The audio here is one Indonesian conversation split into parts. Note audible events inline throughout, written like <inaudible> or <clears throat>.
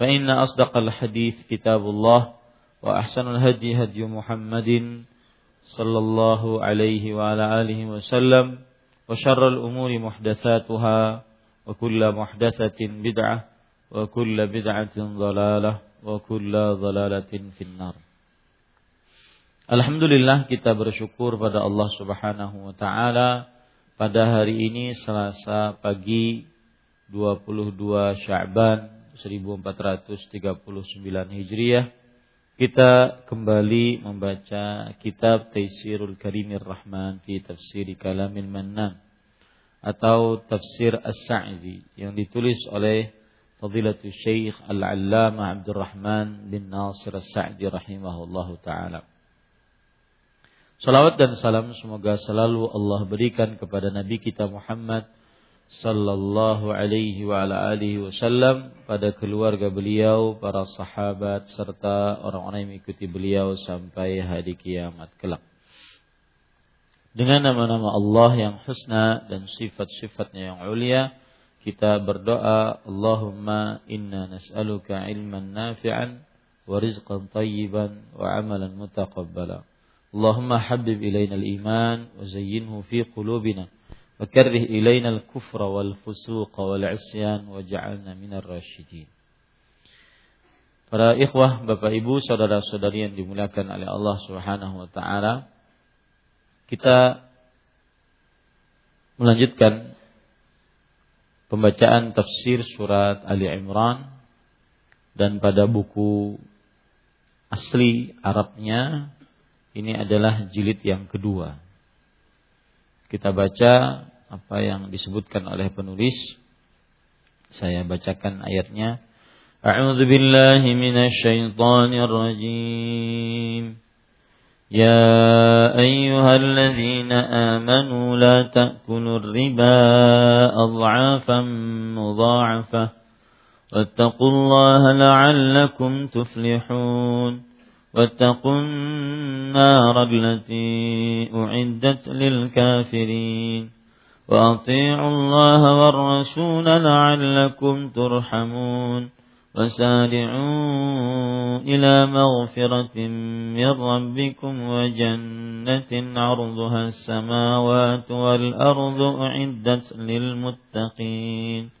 فإن أصدق الحديث كتاب الله وأحسن الهدي هدي محمد صلى الله عليه وعلى آله وسلم وشر الأمور محدثاتها وكل محدثة بدعة وكل بدعة ضلالة وكل ضلالة في النار Alhamdulillah kita bersyukur pada Allah Subhanahu wa taala pada hari ini Selasa pagi 22 Sya'ban 1439 Hijriah kita kembali membaca kitab Taisirul Karimir Rahman fi Tafsir Kalamil Mannan atau Tafsir As-Sa'di yang ditulis oleh Fadilatul Syekh Al-Allamah Abdurrahman bin Nasir As-Sa'di rahimahullahu taala. Salawat dan salam semoga selalu Allah berikan kepada Nabi kita Muhammad sallallahu alaihi wa ala alihi wasallam pada keluarga beliau, para sahabat serta orang-orang yang mengikuti beliau sampai hari kiamat kelak. Dengan nama-nama Allah yang husna dan sifat-sifatnya yang ulia, kita berdoa, Allahumma inna nas'aluka ilman nafi'an wa rizqan tayyiban wa amalan mutaqabbala. Allahumma habib ilayna al-iman wa zayyinhu fi qulubina وكره إلينا الكفر والفسوق والعصيان وجعلنا من الراشدين Para ikhwah, Bapak Ibu, saudara-saudari yang dimuliakan oleh Allah Subhanahu wa taala. Kita melanjutkan pembacaan tafsir surat Ali Imran dan pada buku asli Arabnya ini adalah jilid yang kedua. Kita baca apa yang disebutkan oleh penulis. Saya bacakan ayatnya. A'udzu billahi minasy syaithanir rajim. يا أيها الذين آمنوا لا تأكلوا الربا أضعافا مضاعفة واتقوا الله لعلكم تفلحون واتقوا النار التي أعدت للكافرين وأطيعوا الله والرسول لعلكم ترحمون وسارعوا إلى مغفرة من ربكم وجنة عرضها السماوات والأرض أعدت للمتقين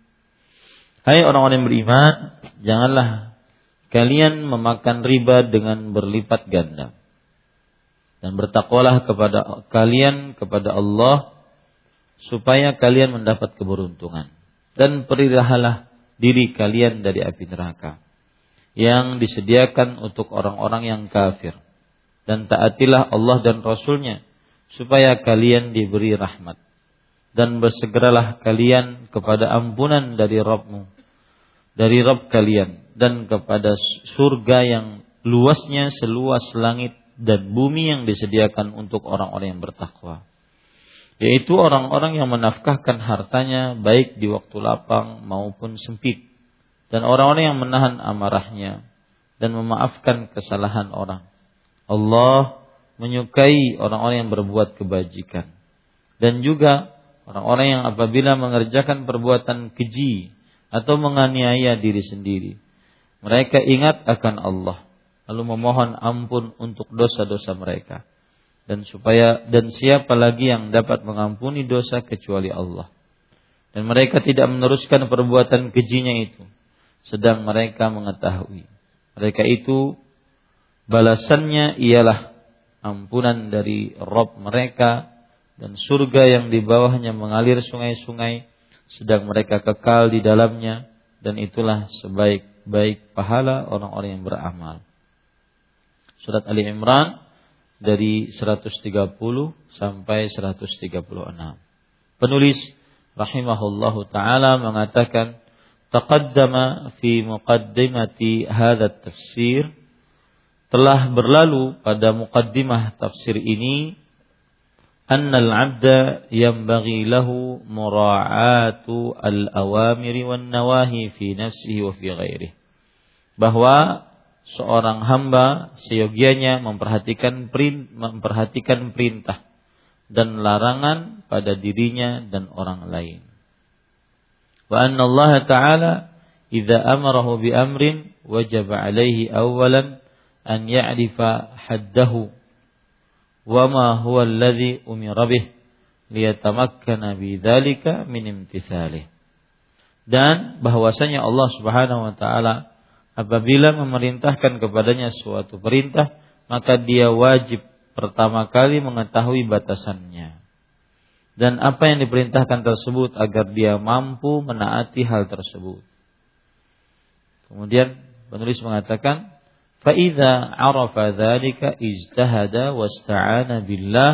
Hai orang-orang yang beriman, janganlah kalian memakan riba dengan berlipat ganda. Dan bertakwalah kepada kalian kepada Allah supaya kalian mendapat keberuntungan. Dan perirahalah diri kalian dari api neraka yang disediakan untuk orang-orang yang kafir. Dan taatilah Allah dan Rasulnya supaya kalian diberi rahmat. Dan bersegeralah kalian kepada ampunan dari Rabbmu. Dari Rabb kalian. Dan kepada surga yang luasnya seluas langit dan bumi yang disediakan untuk orang-orang yang bertakwa. Yaitu orang-orang yang menafkahkan hartanya baik di waktu lapang maupun sempit dan orang-orang yang menahan amarahnya dan memaafkan kesalahan orang. Allah menyukai orang-orang yang berbuat kebajikan dan juga orang-orang yang apabila mengerjakan perbuatan keji atau menganiaya diri sendiri mereka ingat akan Allah lalu memohon ampun untuk dosa-dosa mereka dan supaya dan siapa lagi yang dapat mengampuni dosa kecuali Allah dan mereka tidak meneruskan perbuatan kejinya itu sedang mereka mengetahui. Mereka itu balasannya ialah ampunan dari Rob mereka dan surga yang di bawahnya mengalir sungai-sungai sedang mereka kekal di dalamnya dan itulah sebaik-baik pahala orang-orang yang beramal. Surat Ali Imran dari 130 sampai 136. Penulis rahimahullahu taala mengatakan taqaddama fi muqaddimati hadha tafsir telah berlalu pada mukaddimah tafsir ini annal abda yanbaghi lahu mura'atu al-awamiri wan nawahi fi nafsihi wa fi ghairihi. Bahwa seorang hamba seyogianya memperhatikan perin, memperhatikan perintah dan larangan pada dirinya dan orang lain. Wa anna Allah Ta'ala idza amarahu bi amrin wajaba alaihi awwalan an ya'rifa haddahu wa ma huwa alladhi umira bih liyatamakkana bidzalika min dan bahwasanya Allah Subhanahu wa taala apabila memerintahkan kepadanya suatu perintah maka dia wajib pertama kali mengetahui batasannya. Dan apa yang diperintahkan tersebut agar dia mampu menaati hal tersebut. Kemudian penulis mengatakan فَإِذَا عَرَفَ ذَلِكَ اجْتَهَدَ وَاسْتَعَانَ بِاللَّهِ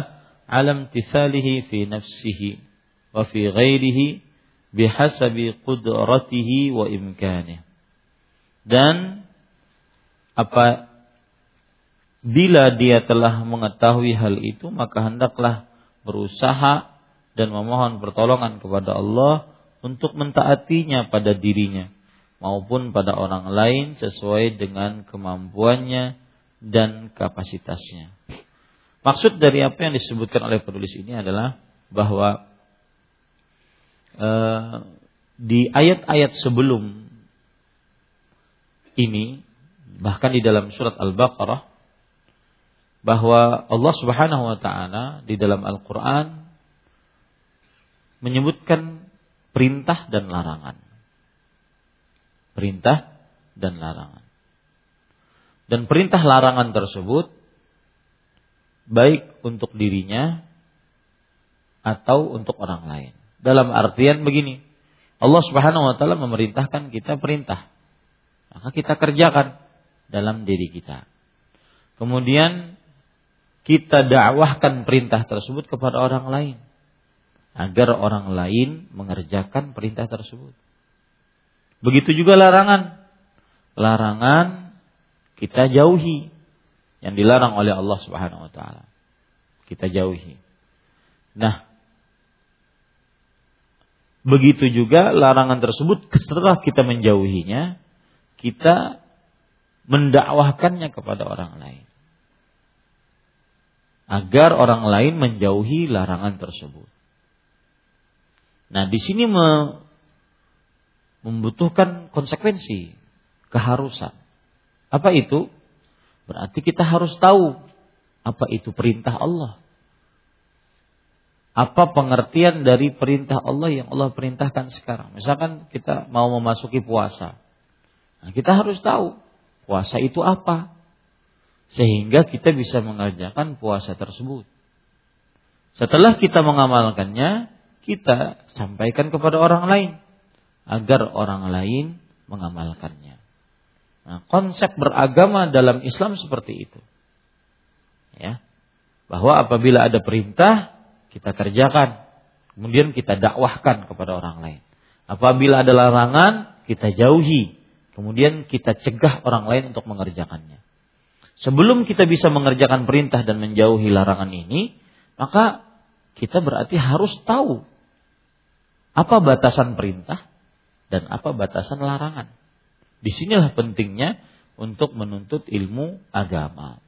عَلَى امْتِثَالِهِ فِي نَفْسِهِ وَفِي غَيْرِهِ بِحَسَبِ قُدْرَتِهِ وَإِمْكَانِهِ Dan apa bila dia telah mengetahui hal itu maka hendaklah berusaha dan memohon pertolongan kepada Allah untuk mentaatinya pada dirinya maupun pada orang lain sesuai dengan kemampuannya dan kapasitasnya. Maksud dari apa yang disebutkan oleh penulis ini adalah bahwa eh, di ayat-ayat sebelum ini bahkan di dalam surat Al-Baqarah bahwa Allah Subhanahu wa taala di dalam Al-Qur'an menyebutkan perintah dan larangan. Perintah dan larangan. Dan perintah larangan tersebut baik untuk dirinya atau untuk orang lain. Dalam artian begini, Allah Subhanahu wa taala memerintahkan kita perintah. Maka kita kerjakan dalam diri kita. Kemudian kita dakwahkan perintah tersebut kepada orang lain agar orang lain mengerjakan perintah tersebut. Begitu juga larangan. Larangan kita jauhi yang dilarang oleh Allah Subhanahu wa taala. Kita jauhi. Nah, begitu juga larangan tersebut setelah kita menjauhinya, kita mendakwahkannya kepada orang lain. Agar orang lain menjauhi larangan tersebut. Nah, di sini membutuhkan konsekuensi, keharusan. Apa itu? Berarti kita harus tahu apa itu perintah Allah. Apa pengertian dari perintah Allah yang Allah perintahkan sekarang? Misalkan kita mau memasuki puasa. Nah, kita harus tahu puasa itu apa. Sehingga kita bisa mengerjakan puasa tersebut. Setelah kita mengamalkannya, kita sampaikan kepada orang lain agar orang lain mengamalkannya. Nah, konsep beragama dalam Islam seperti itu. Ya. Bahwa apabila ada perintah, kita kerjakan. Kemudian kita dakwahkan kepada orang lain. Apabila ada larangan, kita jauhi. Kemudian kita cegah orang lain untuk mengerjakannya. Sebelum kita bisa mengerjakan perintah dan menjauhi larangan ini, maka kita berarti harus tahu apa batasan perintah dan apa batasan larangan. Di sinilah pentingnya untuk menuntut ilmu agama.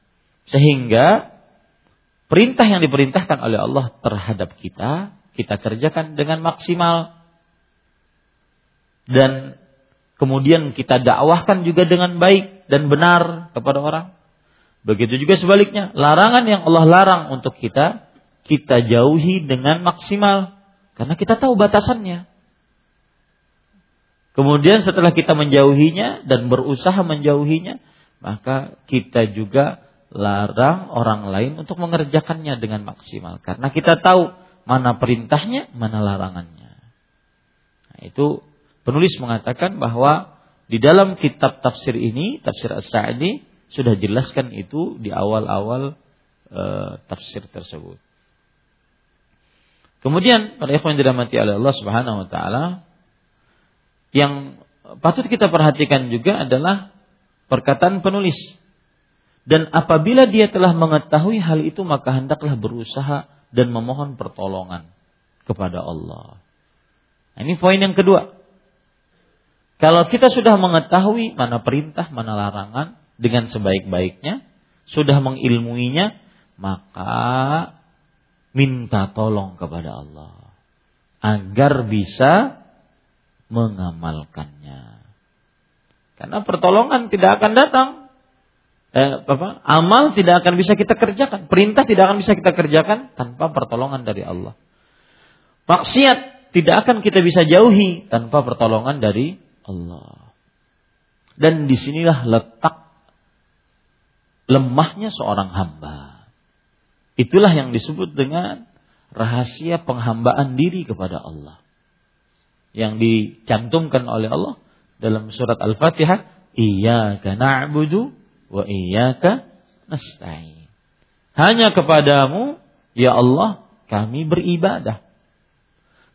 Sehingga perintah yang diperintahkan oleh Allah terhadap kita, kita kerjakan dengan maksimal. Dan kemudian kita dakwahkan juga dengan baik dan benar kepada orang. Begitu juga sebaliknya, larangan yang Allah larang untuk kita, kita jauhi dengan maksimal. Karena kita tahu batasannya. Kemudian setelah kita menjauhinya dan berusaha menjauhinya, maka kita juga larang orang lain untuk mengerjakannya dengan maksimal karena kita tahu mana perintahnya, mana larangannya. Nah, itu penulis mengatakan bahwa di dalam kitab tafsir ini, tafsir As-Sa'di sudah jelaskan itu di awal-awal e, tafsir tersebut. Kemudian para ikhwan dirahmati oleh Allah Subhanahu wa taala yang patut kita perhatikan juga adalah perkataan penulis dan apabila dia telah mengetahui hal itu maka hendaklah berusaha dan memohon pertolongan kepada Allah. Nah, ini poin yang kedua. Kalau kita sudah mengetahui mana perintah, mana larangan dengan sebaik-baiknya, sudah mengilmuinya, maka minta tolong kepada Allah agar bisa mengamalkannya. Karena pertolongan tidak akan datang eh, apa, amal tidak akan bisa kita kerjakan, perintah tidak akan bisa kita kerjakan tanpa pertolongan dari Allah. Maksiat tidak akan kita bisa jauhi tanpa pertolongan dari Allah. Dan di sinilah letak lemahnya seorang hamba. Itulah yang disebut dengan rahasia penghambaan diri kepada Allah. Yang dicantumkan oleh Allah dalam surat Al-Fatihah, Iyyaka na'budu wa iyyaka nasta'in. Hanya kepadamu ya Allah kami beribadah.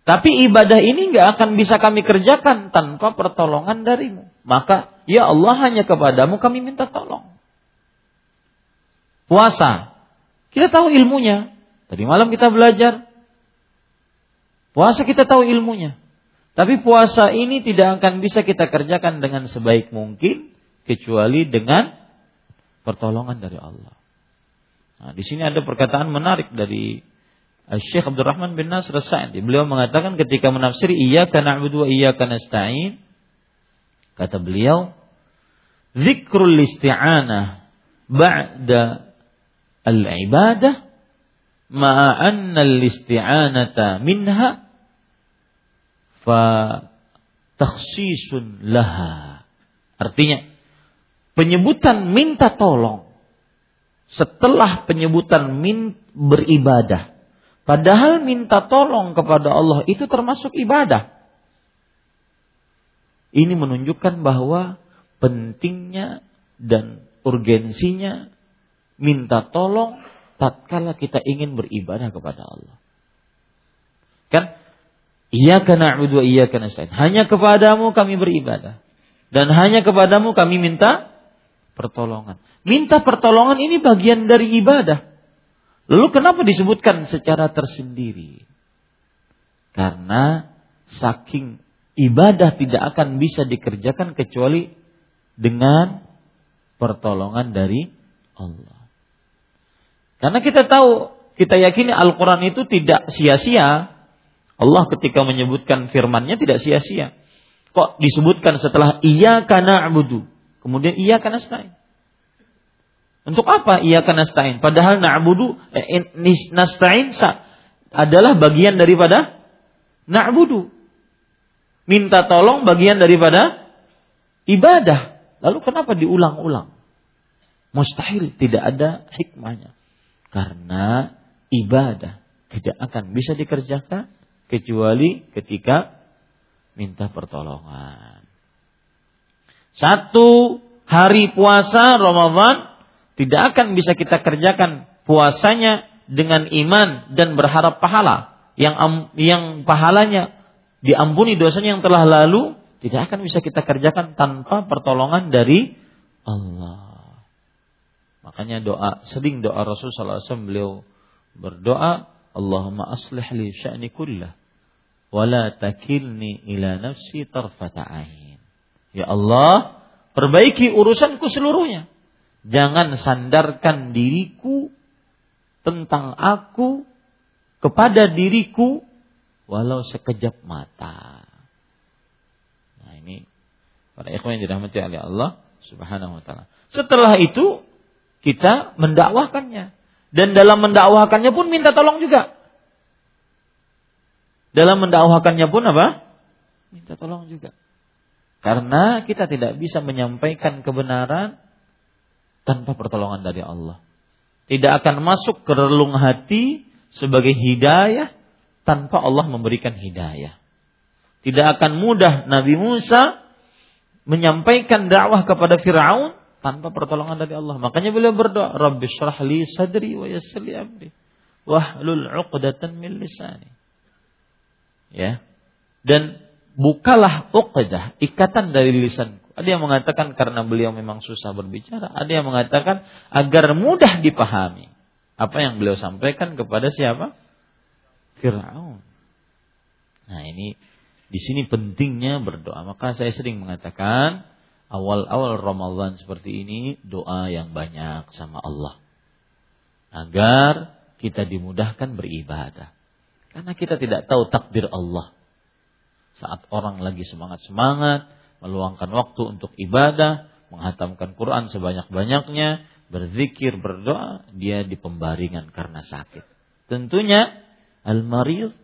Tapi ibadah ini nggak akan bisa kami kerjakan tanpa pertolongan darimu. Maka ya Allah hanya kepadamu kami minta tolong. Puasa. Kita tahu ilmunya. Tadi malam kita belajar. Puasa kita tahu ilmunya. Tapi puasa ini tidak akan bisa kita kerjakan dengan sebaik mungkin kecuali dengan pertolongan dari Allah. Nah, di sini ada perkataan menarik dari Syekh Abdurrahman bin Nasr Sa'di. Beliau mengatakan ketika menafsiri iyyaka na'budu wa iyyaka nasta'in kata beliau zikrul isti'anah ba'da al-ibadah ma'a anna al-isti'anata minha fa takhsisun laha. Artinya penyebutan minta tolong setelah penyebutan min beribadah. Padahal minta tolong kepada Allah itu termasuk ibadah. Ini menunjukkan bahwa pentingnya dan urgensinya minta tolong tatkala kita ingin beribadah kepada Allah. Kan? Iya karena wa iya karena Hanya kepadamu kami beribadah. Dan hanya kepadamu kami minta pertolongan. Minta pertolongan ini bagian dari ibadah. Lalu kenapa disebutkan secara tersendiri? Karena saking ibadah tidak akan bisa dikerjakan kecuali dengan pertolongan dari Allah. Karena kita tahu, kita yakini Al-Quran itu tidak sia-sia. Allah ketika menyebutkan firmannya tidak sia-sia. Kok disebutkan setelah iya karena abudu Kemudian iya karena nasta'in. Untuk apa iya karena nasta'in? Padahal na'budu eh, nasta'in adalah bagian daripada na'budu. Minta tolong bagian daripada ibadah. Lalu kenapa diulang-ulang? Mustahil tidak ada hikmahnya. Karena ibadah tidak akan bisa dikerjakan kecuali ketika minta pertolongan. Satu hari puasa Ramadan tidak akan bisa kita kerjakan puasanya dengan iman dan berharap pahala yang yang pahalanya diampuni dosanya yang telah lalu tidak akan bisa kita kerjakan tanpa pertolongan dari Allah. Makanya doa sering doa Rasulullah SAW beliau berdoa Allahumma aslih li sya'ni kullah wala takilni ila nafsi tarfata ain. Ya Allah, perbaiki urusanku seluruhnya. Jangan sandarkan diriku tentang aku kepada diriku walau sekejap mata. Nah, ini para ikhwan yang dirahmati oleh Allah Subhanahu wa taala. Setelah itu kita mendakwahkannya dan dalam mendakwahkannya pun minta tolong juga. Dalam mendakwakannya pun apa? Minta tolong juga. Karena kita tidak bisa menyampaikan kebenaran tanpa pertolongan dari Allah. Tidak akan masuk ke relung hati sebagai hidayah tanpa Allah memberikan hidayah. Tidak akan mudah Nabi Musa menyampaikan dakwah kepada Firaun tanpa pertolongan dari Allah. Makanya beliau berdoa, Rabbi syrah li sadri wa yassir amri wahlul 'uqdatan min lisani. Ya. Dan bukalah uqdah ikatan dari lisanku. Ada yang mengatakan karena beliau memang susah berbicara ada yang mengatakan agar mudah dipahami. Apa yang beliau sampaikan kepada siapa? Fir'aun. Nah ini di sini pentingnya berdoa. Maka saya sering mengatakan awal-awal Ramadan seperti ini doa yang banyak sama Allah agar kita dimudahkan beribadah karena kita tidak tahu takdir Allah. Saat orang lagi semangat-semangat, meluangkan waktu untuk ibadah, menghatamkan Quran sebanyak-banyaknya, berzikir, berdoa, dia di pembaringan karena sakit. Tentunya al-marid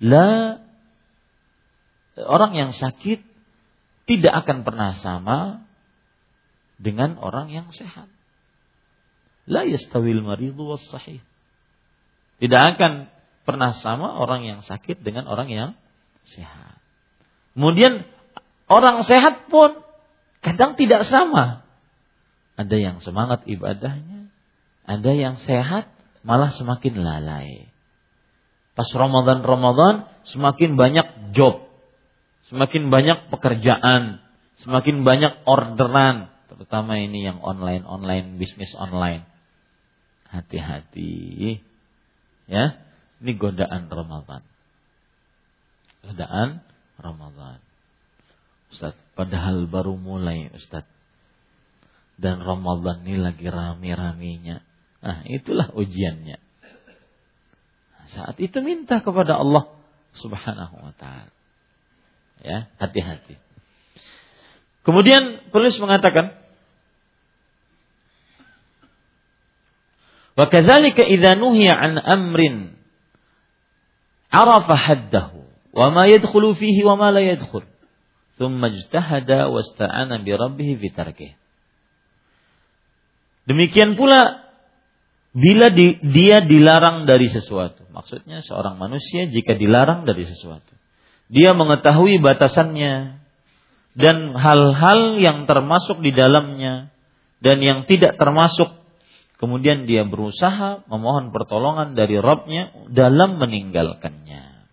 la orang yang sakit tidak akan pernah sama dengan orang yang sehat. La yastawil maridu sahih. Tidak akan pernah sama orang yang sakit dengan orang yang sehat. Kemudian orang sehat pun kadang tidak sama. Ada yang semangat ibadahnya, ada yang sehat malah semakin lalai. Pas Ramadan-Ramadan semakin banyak job, semakin banyak pekerjaan, semakin banyak orderan, terutama ini yang online-online, bisnis online. Hati-hati. Ya, ini godaan Ramadan. Godaan Ramadan. Ustaz, padahal baru mulai Ustaz. Dan Ramadan ini lagi rame-ramenya. Nah, itulah ujiannya. Saat itu minta kepada Allah Subhanahu wa taala. Ya, hati-hati. Kemudian penulis mengatakan, "Wa kadzalika idza nuhiya an amrin arafa haddahu wa ma yadkhulu fihi wa ma la yadkhul thumma ijtahada wasta'ana bi rabbih fi tarkih demikian pula bila di, dia dilarang dari sesuatu. Maksudnya seorang manusia jika dilarang dari sesuatu dia mengetahui batasannya dan hal-hal yang termasuk di dalamnya dan yang tidak termasuk Kemudian dia berusaha memohon pertolongan dari Rabbnya dalam meninggalkannya.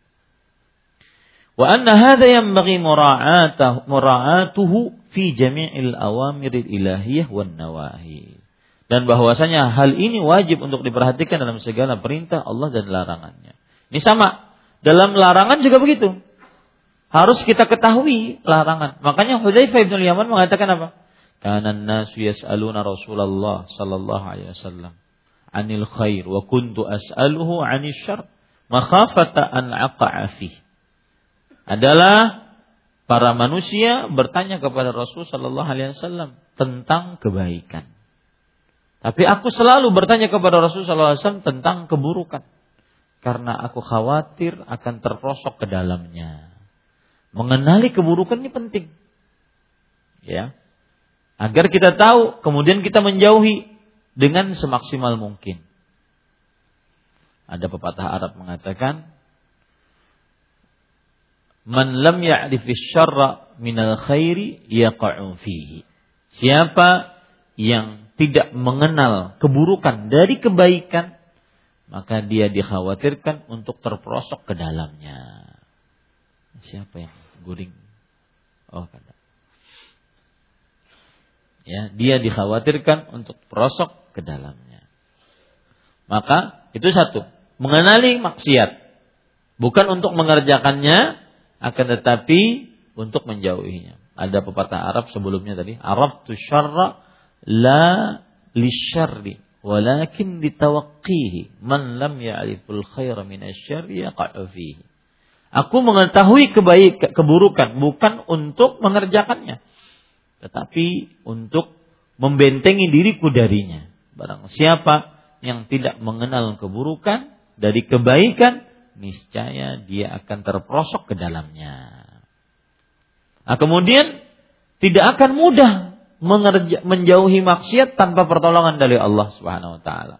Wa anna hadha yanbaghi mura'atuhu fi jami'il awamiril ilahiyah wan nawahi. Dan bahwasanya hal ini wajib untuk diperhatikan dalam segala perintah Allah dan larangannya. Ini sama. Dalam larangan juga begitu. Harus kita ketahui larangan. Makanya Hudzaifah bin Yaman mengatakan apa? Kana an-nasu yas'aluna Rasulullah sallallahu alaihi wasallam anil khair wa kuntu as'aluhu 'anil syarr makhafata an aqa'a. Adalah para manusia bertanya kepada Rasul Shallallahu Alaihi Wasallam tentang kebaikan. Tapi aku selalu bertanya kepada Rasul Shallallahu Alaihi Wasallam tentang keburukan, karena aku khawatir akan terprosok ke dalamnya. Mengenali keburukan ini penting, ya, agar kita tahu, kemudian kita menjauhi dengan semaksimal mungkin. Ada pepatah Arab mengatakan, Man lam ya'rifi syarra minal khairi yaqa'u fihi. Siapa yang tidak mengenal keburukan dari kebaikan, maka dia dikhawatirkan untuk terperosok ke dalamnya. Siapa yang guring? Oh, kada. Ya, dia dikhawatirkan untuk perosok ke dalamnya. Maka itu satu, mengenali maksiat. Bukan untuk mengerjakannya, akan tetapi untuk menjauhinya. Ada pepatah Arab sebelumnya tadi, Arab tu syarra la lisyarri walakin ditawaqqihi man lam ya'riful khaira min asyarri yaqa'u fihi. Aku mengetahui kebaik keburukan bukan untuk mengerjakannya tetapi untuk membentengi diriku darinya. Barang siapa yang tidak mengenal keburukan dari kebaikan niscaya dia akan terprosok ke dalamnya. Nah, kemudian tidak akan mudah menjauhi maksiat tanpa pertolongan dari Allah Subhanahu wa taala.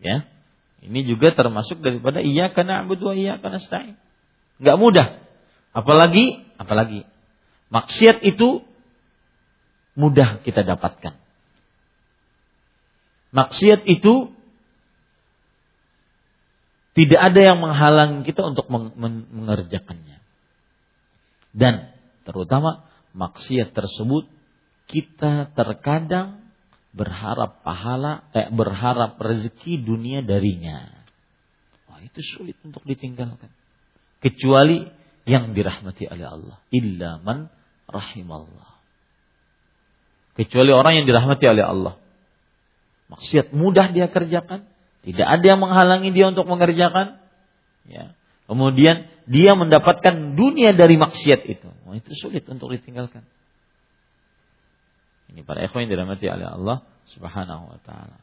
Ya. Ini juga termasuk daripada iya karena na'budu wa iyyaka nasta'in. Enggak mudah. Apalagi apalagi maksiat itu mudah kita dapatkan. Maksiat itu tidak ada yang menghalangi kita untuk mengerjakannya. Dan terutama maksiat tersebut kita terkadang berharap pahala, eh, berharap rezeki dunia darinya. Wah, itu sulit untuk ditinggalkan. Kecuali yang dirahmati oleh Allah. Illa man rahimallah. Kecuali orang yang dirahmati oleh Allah. Maksiat mudah dia kerjakan, tidak ada yang menghalangi dia untuk mengerjakan. Ya. Kemudian dia mendapatkan dunia dari maksiat itu. Wah, itu sulit untuk ditinggalkan. Ini para ikhwan yang dirahmati oleh Allah Subhanahu wa taala.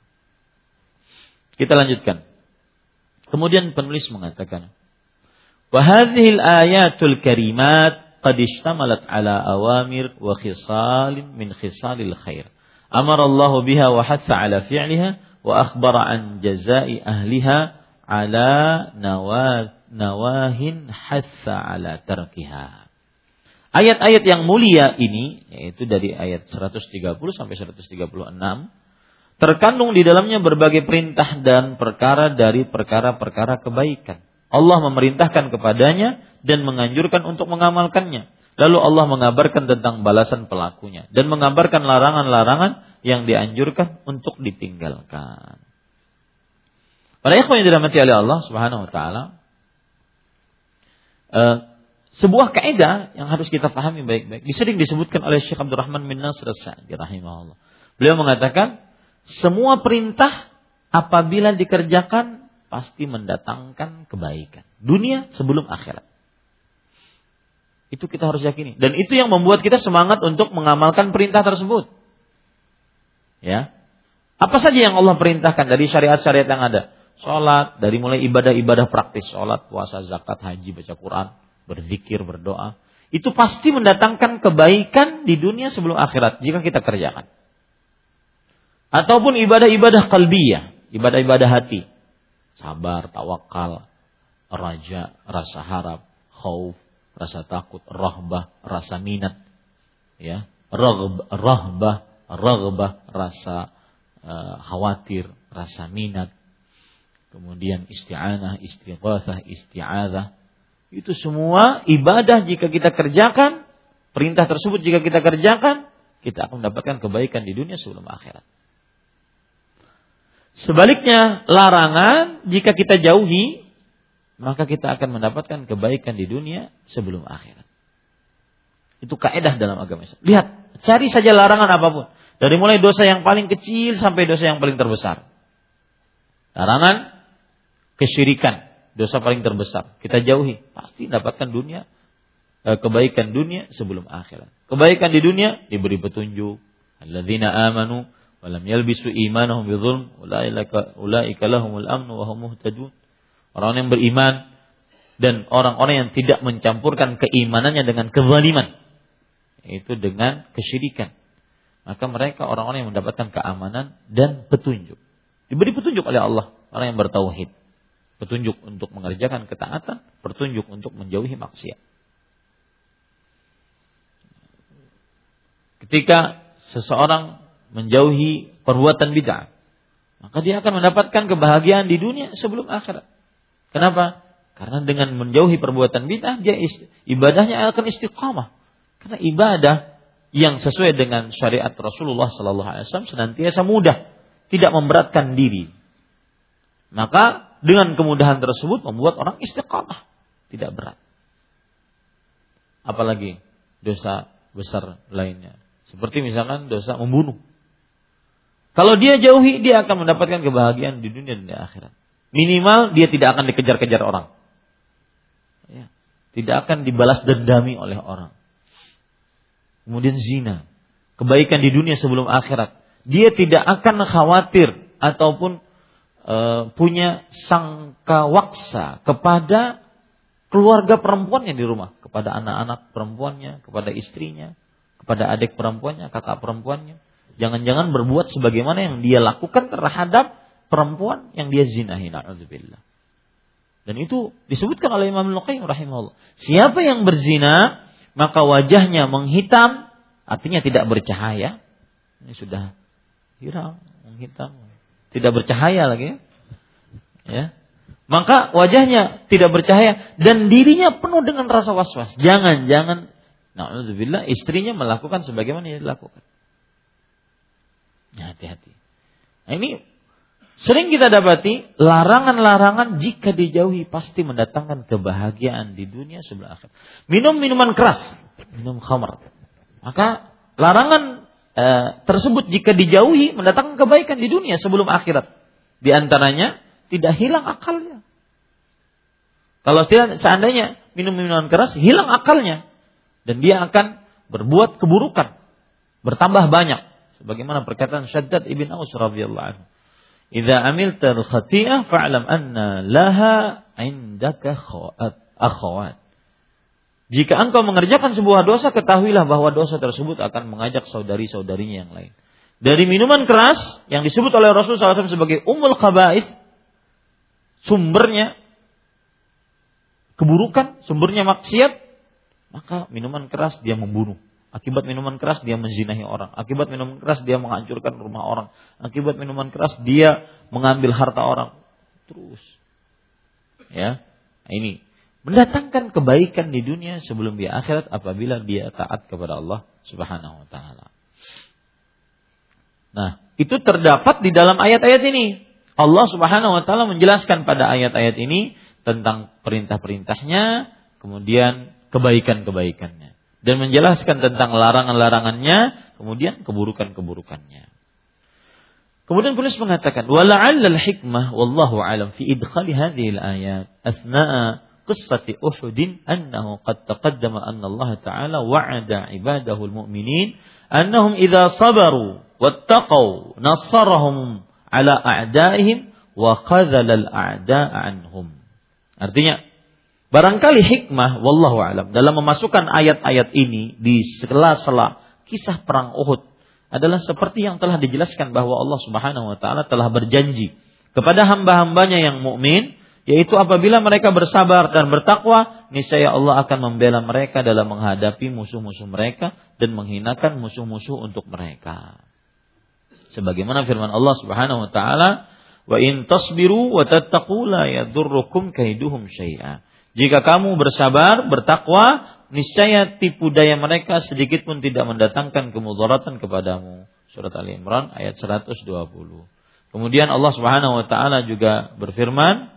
Kita lanjutkan. Kemudian penulis mengatakan, "Wa hadhil ayatul karimat qad ishtamalat ala awamir wa khisalin min khisalil khair." Amara Allah biha wa hatha ala fi'liha wa akhbara an jazai ahliha ala nawahin hassa ala tarkiha. Ayat-ayat yang mulia ini yaitu dari ayat 130 sampai 136 terkandung di dalamnya berbagai perintah dan perkara dari perkara-perkara kebaikan. Allah memerintahkan kepadanya dan menganjurkan untuk mengamalkannya. Lalu Allah mengabarkan tentang balasan pelakunya dan mengabarkan larangan-larangan yang dianjurkan untuk ditinggalkan. Para ikhwan yang dirahmati oleh Allah Subhanahu wa taala, uh, sebuah kaidah yang harus kita pahami baik-baik. Disering disebutkan oleh Syekh Abdurrahman bin Nasr As-Sa'di rahimahullah. Beliau mengatakan, semua perintah apabila dikerjakan pasti mendatangkan kebaikan. Dunia sebelum akhirat. Itu kita harus yakini. Dan itu yang membuat kita semangat untuk mengamalkan perintah tersebut. Ya. Apa saja yang Allah perintahkan dari syariat-syariat yang ada? Sholat, dari mulai ibadah-ibadah praktis. Sholat, puasa, zakat, haji, baca Quran, berzikir, berdoa. Itu pasti mendatangkan kebaikan di dunia sebelum akhirat jika kita kerjakan. Ataupun ibadah-ibadah kalbiyah, ibadah-ibadah hati. Sabar, tawakal, raja, rasa harap, khauf, rasa takut, rahbah, rasa minat. Ya, rahbah, raghbah, rasa uh, khawatir, rasa minat. Kemudian isti'anah, istighatsah, isti'adzah. Itu semua ibadah jika kita kerjakan, perintah tersebut jika kita kerjakan, kita akan mendapatkan kebaikan di dunia sebelum akhirat. Sebaliknya, larangan jika kita jauhi, maka kita akan mendapatkan kebaikan di dunia sebelum akhirat. Itu kaedah dalam agama Islam. Lihat, cari saja larangan apa pun. Dari mulai dosa yang paling kecil sampai dosa yang paling terbesar. Larangan kesyirikan, dosa paling terbesar. Kita jauhi, pasti dapatkan dunia eh, kebaikan dunia sebelum akhirat. Kebaikan di dunia diberi petunjuk. Alladzina amanu wa lam yalbisu imanahum bidzulm ulaika lahumul amnu wa hum muhtadun. Orang yang beriman dan orang-orang yang tidak mencampurkan keimanannya dengan kezaliman itu dengan kesyirikan maka mereka orang-orang yang mendapatkan keamanan dan petunjuk diberi petunjuk oleh Allah orang yang bertauhid petunjuk untuk mengerjakan ketaatan petunjuk untuk menjauhi maksiat ketika seseorang menjauhi perbuatan bid'ah maka dia akan mendapatkan kebahagiaan di dunia sebelum akhirat kenapa karena dengan menjauhi perbuatan bid'ah dia ibadahnya akan istiqamah. Karena ibadah yang sesuai dengan syariat Rasulullah Sallallahu Alaihi Wasallam senantiasa mudah, tidak memberatkan diri. Maka dengan kemudahan tersebut membuat orang istiqamah, tidak berat. Apalagi dosa besar lainnya, seperti misalkan dosa membunuh. Kalau dia jauhi, dia akan mendapatkan kebahagiaan di dunia dan di akhirat. Minimal dia tidak akan dikejar-kejar orang. Ya. Tidak akan dibalas dendami oleh orang. Kemudian zina. Kebaikan di dunia sebelum akhirat. Dia tidak akan khawatir ataupun e, punya sangka waksa kepada keluarga perempuannya di rumah, kepada anak-anak perempuannya, kepada istrinya, kepada adik perempuannya, kakak perempuannya. Jangan-jangan berbuat sebagaimana yang dia lakukan terhadap perempuan yang dia zinahi. Na'udzubillah. Dan itu disebutkan oleh Imam Al-Qayyim rahimahullah. Siapa yang berzina, maka wajahnya menghitam, artinya tidak bercahaya. Ini sudah hilang, menghitam. Tidak bercahaya lagi. Ya. Maka wajahnya tidak bercahaya dan dirinya penuh dengan rasa was-was. Jangan, jangan Na'udzubillah istrinya melakukan sebagaimana yang dilakukan. Nah, hati-hati. Nah, ini Sering kita dapati larangan-larangan jika dijauhi pasti mendatangkan kebahagiaan di dunia sebelah akhir. Minum minuman keras, minum khamar. Maka larangan e, tersebut jika dijauhi mendatangkan kebaikan di dunia sebelum akhirat. Di antaranya tidak hilang akalnya. Kalau tidak seandainya minum minuman keras hilang akalnya dan dia akan berbuat keburukan bertambah banyak sebagaimana perkataan Syaddad ibn Aus radhiyallahu anhu Idza amilta al-khati'ah fa'lam anna laha indaka akhawat. Jika engkau mengerjakan sebuah dosa, ketahuilah bahwa dosa tersebut akan mengajak saudari-saudarinya yang lain. Dari minuman keras yang disebut oleh Rasulullah SAW sebagai umul khaba'ith, sumbernya keburukan, sumbernya maksiat, maka minuman keras dia membunuh. Akibat minuman keras dia menzinahi orang. Akibat minuman keras dia menghancurkan rumah orang. Akibat minuman keras dia mengambil harta orang. Terus. Ya. Nah, ini mendatangkan kebaikan di dunia sebelum di akhirat apabila dia taat kepada Allah Subhanahu wa taala. Nah, itu terdapat di dalam ayat-ayat ini. Allah Subhanahu wa taala menjelaskan pada ayat-ayat ini tentang perintah-perintahnya, kemudian kebaikan-kebaikannya dan menjelaskan tentang larangan-larangannya, kemudian keburukan-keburukannya. Kemudian penulis mengatakan, "Wala'alla al-hikmah wallahu alam fi idkhali hadhihi al-ayat asna'a qissati Uhud annahu qad taqaddama anna Allah Ta'ala wa'ada 'ibadahu al-mu'minin annahum idza sabaru wattaqau nassarahum ala a'daihim wa khadhala al-a'da'a anhum." Artinya, Barangkali hikmah, wallahu alam, dalam memasukkan ayat-ayat ini di sela-sela kisah perang Uhud adalah seperti yang telah dijelaskan bahwa Allah Subhanahu wa taala telah berjanji kepada hamba-hambanya yang mukmin yaitu apabila mereka bersabar dan bertakwa niscaya Allah akan membela mereka dalam menghadapi musuh-musuh mereka dan menghinakan musuh-musuh untuk mereka. Sebagaimana firman Allah Subhanahu wa taala, "Wa in tasbiru wa tattaqu la yadurrukum kaiduhum syai'a." Jika kamu bersabar, bertakwa, niscaya tipu daya mereka sedikit pun tidak mendatangkan kemudaratan kepadamu. Surat Ali Imran ayat 120. Kemudian Allah Subhanahu wa taala juga berfirman,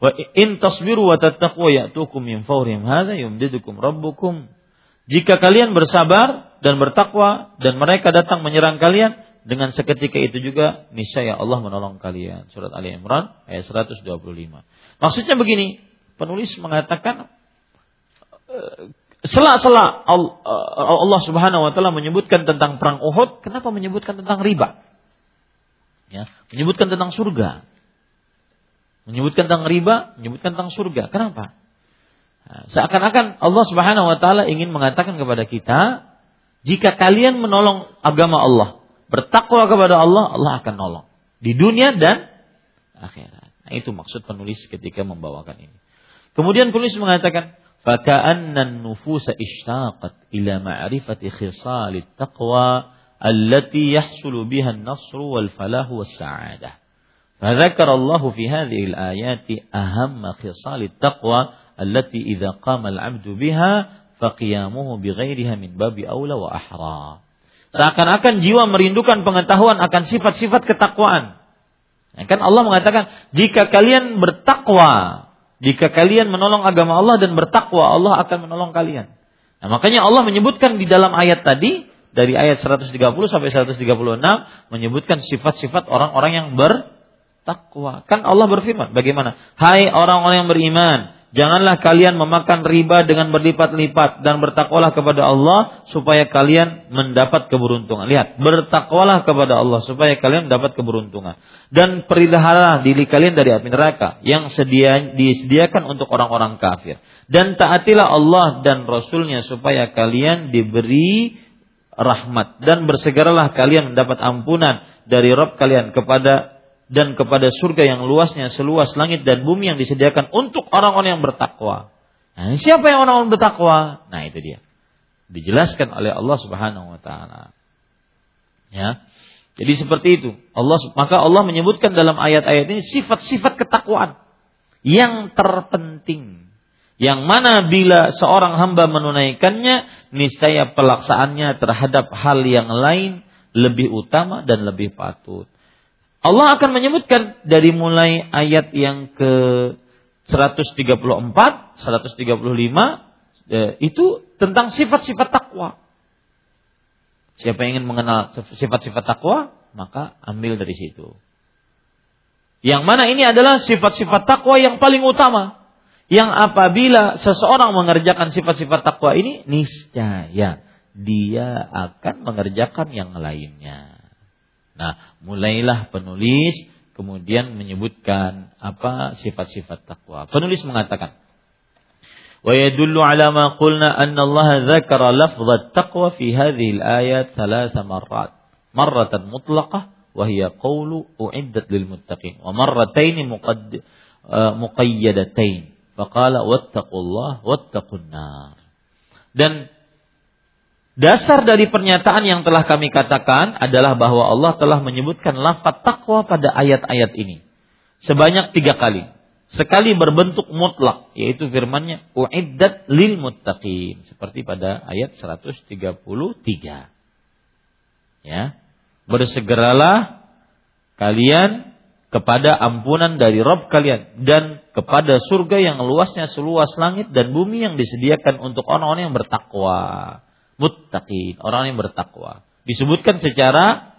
"Wa in tasbiru wa tattaqu ya'tukum min fawrihim hadza yumdidukum rabbukum." Jika kalian bersabar dan bertakwa dan mereka datang menyerang kalian, dengan seketika itu juga niscaya Allah menolong kalian. Surat Ali Imran ayat 125. Maksudnya begini, penulis mengatakan eh, Sela-sela Allah Subhanahu wa taala menyebutkan tentang perang Uhud, kenapa menyebutkan tentang riba? Ya, menyebutkan tentang surga menyebutkan tentang riba, menyebutkan tentang surga. Kenapa? Nah, seakan-akan Allah Subhanahu wa taala ingin mengatakan kepada kita, jika kalian menolong agama Allah, bertakwa kepada Allah, Allah akan nolong di dunia dan akhirat. Nah, itu maksud penulis ketika membawakan ini. Kemudian penulis mengatakan, "Faka'annan nufusa ishtaqat ila ma'rifati khisalit taqwa allati yahsulu biha an-nasru wal falahu. Fadzakara Allah fi hadhihi al-ayati ahamma khisalit taqwa allati idza qama al-'abdu biha faqiyamuhu bighairiha min babi aula wa ahra. Seakan-akan jiwa merindukan pengetahuan akan sifat-sifat ketakwaan. Ya kan Allah mengatakan, jika kalian bertakwa, jika kalian menolong agama Allah dan bertakwa, Allah akan menolong kalian. Nah, makanya Allah menyebutkan di dalam ayat tadi, dari ayat 130 sampai 136, menyebutkan sifat-sifat orang-orang yang ber bertakwa. Kan Allah berfirman, bagaimana? Hai orang-orang yang beriman, Janganlah kalian memakan riba dengan berlipat-lipat dan bertakwalah kepada Allah supaya kalian mendapat keberuntungan. Lihat, bertakwalah kepada Allah supaya kalian mendapat keberuntungan. Dan peliharalah diri kalian dari api neraka yang sedia, disediakan untuk orang-orang kafir. Dan taatilah Allah dan Rasulnya supaya kalian diberi rahmat. Dan bersegeralah kalian mendapat ampunan dari Rob kalian kepada dan kepada surga yang luasnya seluas langit dan bumi yang disediakan untuk orang-orang yang bertakwa. Nah, siapa yang orang-orang bertakwa? Nah, itu dia. Dijelaskan oleh Allah Subhanahu wa taala. Ya. Jadi seperti itu. Allah maka Allah menyebutkan dalam ayat-ayat ini sifat-sifat ketakwaan yang terpenting. Yang mana bila seorang hamba menunaikannya, niscaya pelaksaannya terhadap hal yang lain lebih utama dan lebih patut. Allah akan menyebutkan dari mulai ayat yang ke 134, 135 eh, itu tentang sifat-sifat takwa. Siapa yang ingin mengenal sifat-sifat takwa, maka ambil dari situ. Yang mana ini adalah sifat-sifat takwa yang paling utama. Yang apabila seseorang mengerjakan sifat-sifat takwa ini, niscaya dia akan mengerjakan yang lainnya. Nah, mulailah penulis kemudian menyebutkan apa sifat-sifat takwa. Penulis mengatakan, "Wa yadullu ala ma qulna anna Allah dzakara lafdh taqwa fi hadhihi al-ayat thalath marrat. Marratan mutlaqah wa hiya qawlu uiddat lil muttaqin wa marratayn muqadd muqayyadatain. Faqala wattaqullah wattaqun nar." Dan Dasar dari pernyataan yang telah kami katakan adalah bahwa Allah telah menyebutkan lafaz takwa pada ayat-ayat ini sebanyak tiga kali. Sekali berbentuk mutlak, yaitu firmannya uiddat lil muttaqin seperti pada ayat 133. Ya. Bersegeralah kalian kepada ampunan dari Rob kalian dan kepada surga yang luasnya seluas langit dan bumi yang disediakan untuk orang-orang yang bertakwa muttaqin, orang yang bertakwa. Disebutkan secara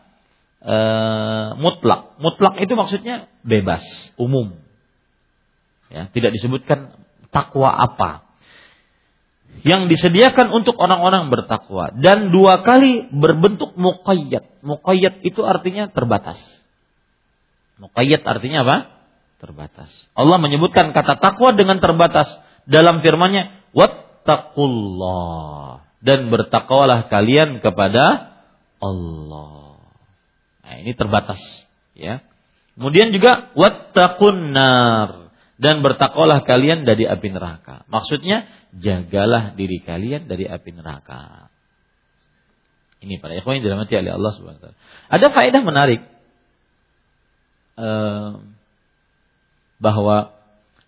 uh, mutlak. Mutlak itu maksudnya bebas, umum. Ya, tidak disebutkan takwa apa. Yang disediakan untuk orang-orang bertakwa dan dua kali berbentuk muqayyad. Muqayyad itu artinya terbatas. Muqayyad artinya apa? Terbatas. Allah menyebutkan kata takwa dengan terbatas dalam firman-Nya, "Wattaqullah." Dan bertakwalah kalian kepada Allah. Nah, ini terbatas, ya. Kemudian juga wattaqun nar dan bertakwalah kalian dari api neraka. Maksudnya jagalah diri kalian dari api neraka. Ini para ikhwan yang dirahmati oleh Allah Subhanahu wa taala. Ada faedah menarik eh, bahwa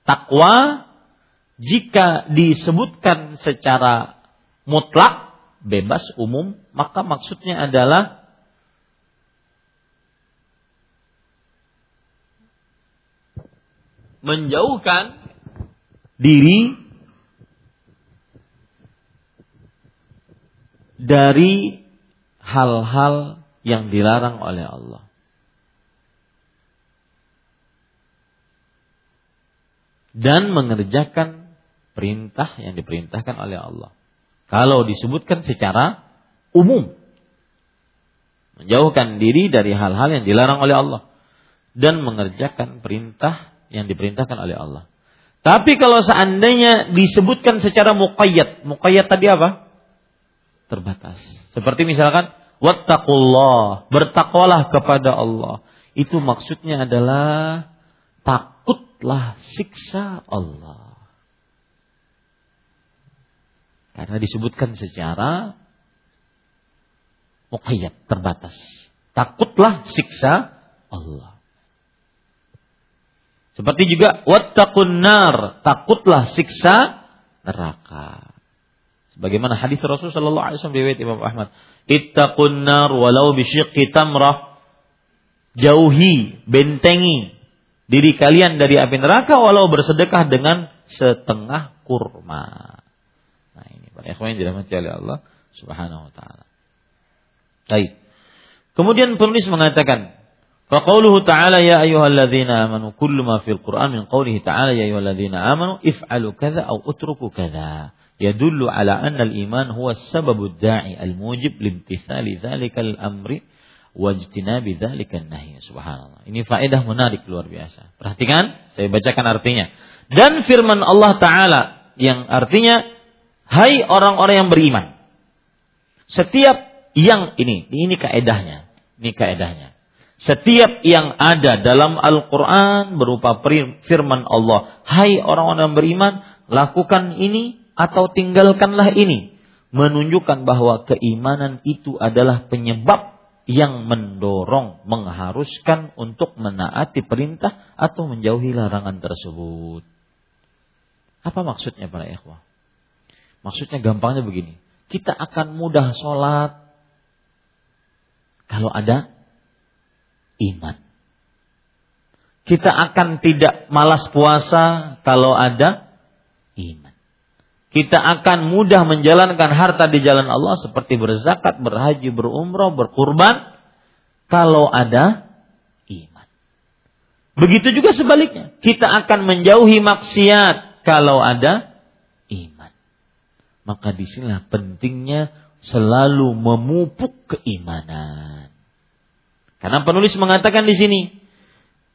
takwa jika disebutkan secara mutlak, bebas, umum, maka maksudnya adalah menjauhkan diri dari hal-hal yang dilarang oleh Allah. Dan mengerjakan perintah yang diperintahkan oleh Allah. Kalau disebutkan secara umum. Menjauhkan diri dari hal-hal yang dilarang oleh Allah. Dan mengerjakan perintah yang diperintahkan oleh Allah. Tapi kalau seandainya disebutkan secara muqayyad. Muqayyad tadi apa? Terbatas. Seperti misalkan, Wattaqullah. Bertakwalah kepada Allah. Itu maksudnya adalah takutlah siksa Allah. Karena disebutkan secara muqayyad, terbatas. Takutlah siksa Allah. Seperti juga wattaqun nar, takutlah siksa neraka. Sebagaimana hadis Rasulullah sallallahu alaihi wasallam riwayat Imam Ahmad, ittaqun nar walau bisyiqqi tamrah. Jauhi, bentengi diri kalian dari api neraka walau bersedekah dengan setengah kurma. Ikhwan yang dirahmati oleh Allah Subhanahu wa taala. Baik. Kemudian penulis mengatakan, "Faqauluhu ta'ala ya ayyuhalladzina amanu kullu ma fil Qur'an min qawlihi ta'ala ya ayyuhalladzina amanu if'alu kadza aw utruku kadza." Yadullu ala anna al-iman huwa sababu da'i al-mujib limtithali dzalikal amri wajtinabi dzalikan nahi. Subhanallah. Ini faedah menarik luar biasa. Perhatikan, saya bacakan artinya. Dan firman Allah taala yang artinya hai orang-orang yang beriman. Setiap yang ini, ini kaedahnya. Ini kaedahnya. Setiap yang ada dalam Al-Quran berupa firman Allah. Hai orang-orang beriman, lakukan ini atau tinggalkanlah ini. Menunjukkan bahwa keimanan itu adalah penyebab yang mendorong, mengharuskan untuk menaati perintah atau menjauhi larangan tersebut. Apa maksudnya para ikhwah? Maksudnya gampangnya begini. Kita akan mudah sholat kalau ada iman. Kita akan tidak malas puasa kalau ada iman. Kita akan mudah menjalankan harta di jalan Allah seperti berzakat, berhaji, berumrah, berkurban kalau ada iman. Begitu juga sebaliknya, kita akan menjauhi maksiat kalau ada. Maka di sinilah pentingnya selalu memupuk keimanan. Karena penulis mengatakan di sini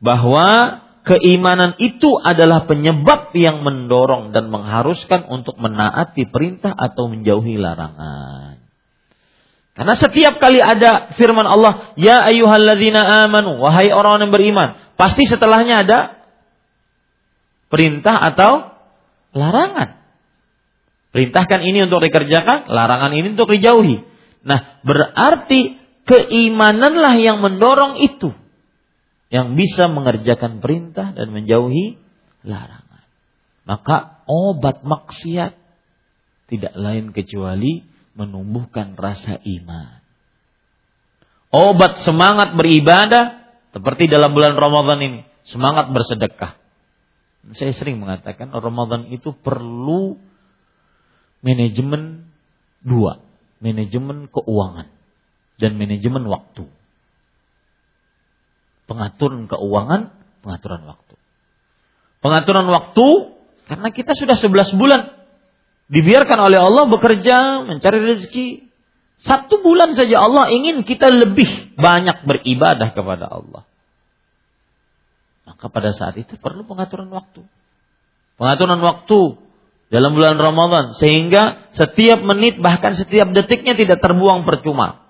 bahwa keimanan itu adalah penyebab yang mendorong dan mengharuskan untuk menaati perintah atau menjauhi larangan. Karena setiap kali ada firman Allah, "Ya ayyuhalladzina amanu", wahai orang yang beriman, pasti setelahnya ada perintah atau larangan. Perintahkan ini untuk dikerjakan, larangan ini untuk dijauhi. Nah, berarti keimananlah yang mendorong itu yang bisa mengerjakan perintah dan menjauhi larangan. Maka obat maksiat tidak lain kecuali menumbuhkan rasa iman. Obat semangat beribadah seperti dalam bulan Ramadan ini, semangat bersedekah. Saya sering mengatakan Ramadan itu perlu manajemen dua, manajemen keuangan dan manajemen waktu pengaturan keuangan, pengaturan waktu. Pengaturan waktu karena kita sudah 11 bulan dibiarkan oleh Allah bekerja, mencari rezeki. Satu bulan saja Allah ingin kita lebih banyak beribadah kepada Allah. Maka pada saat itu perlu pengaturan waktu. Pengaturan waktu dalam bulan Ramadan sehingga setiap menit bahkan setiap detiknya tidak terbuang percuma.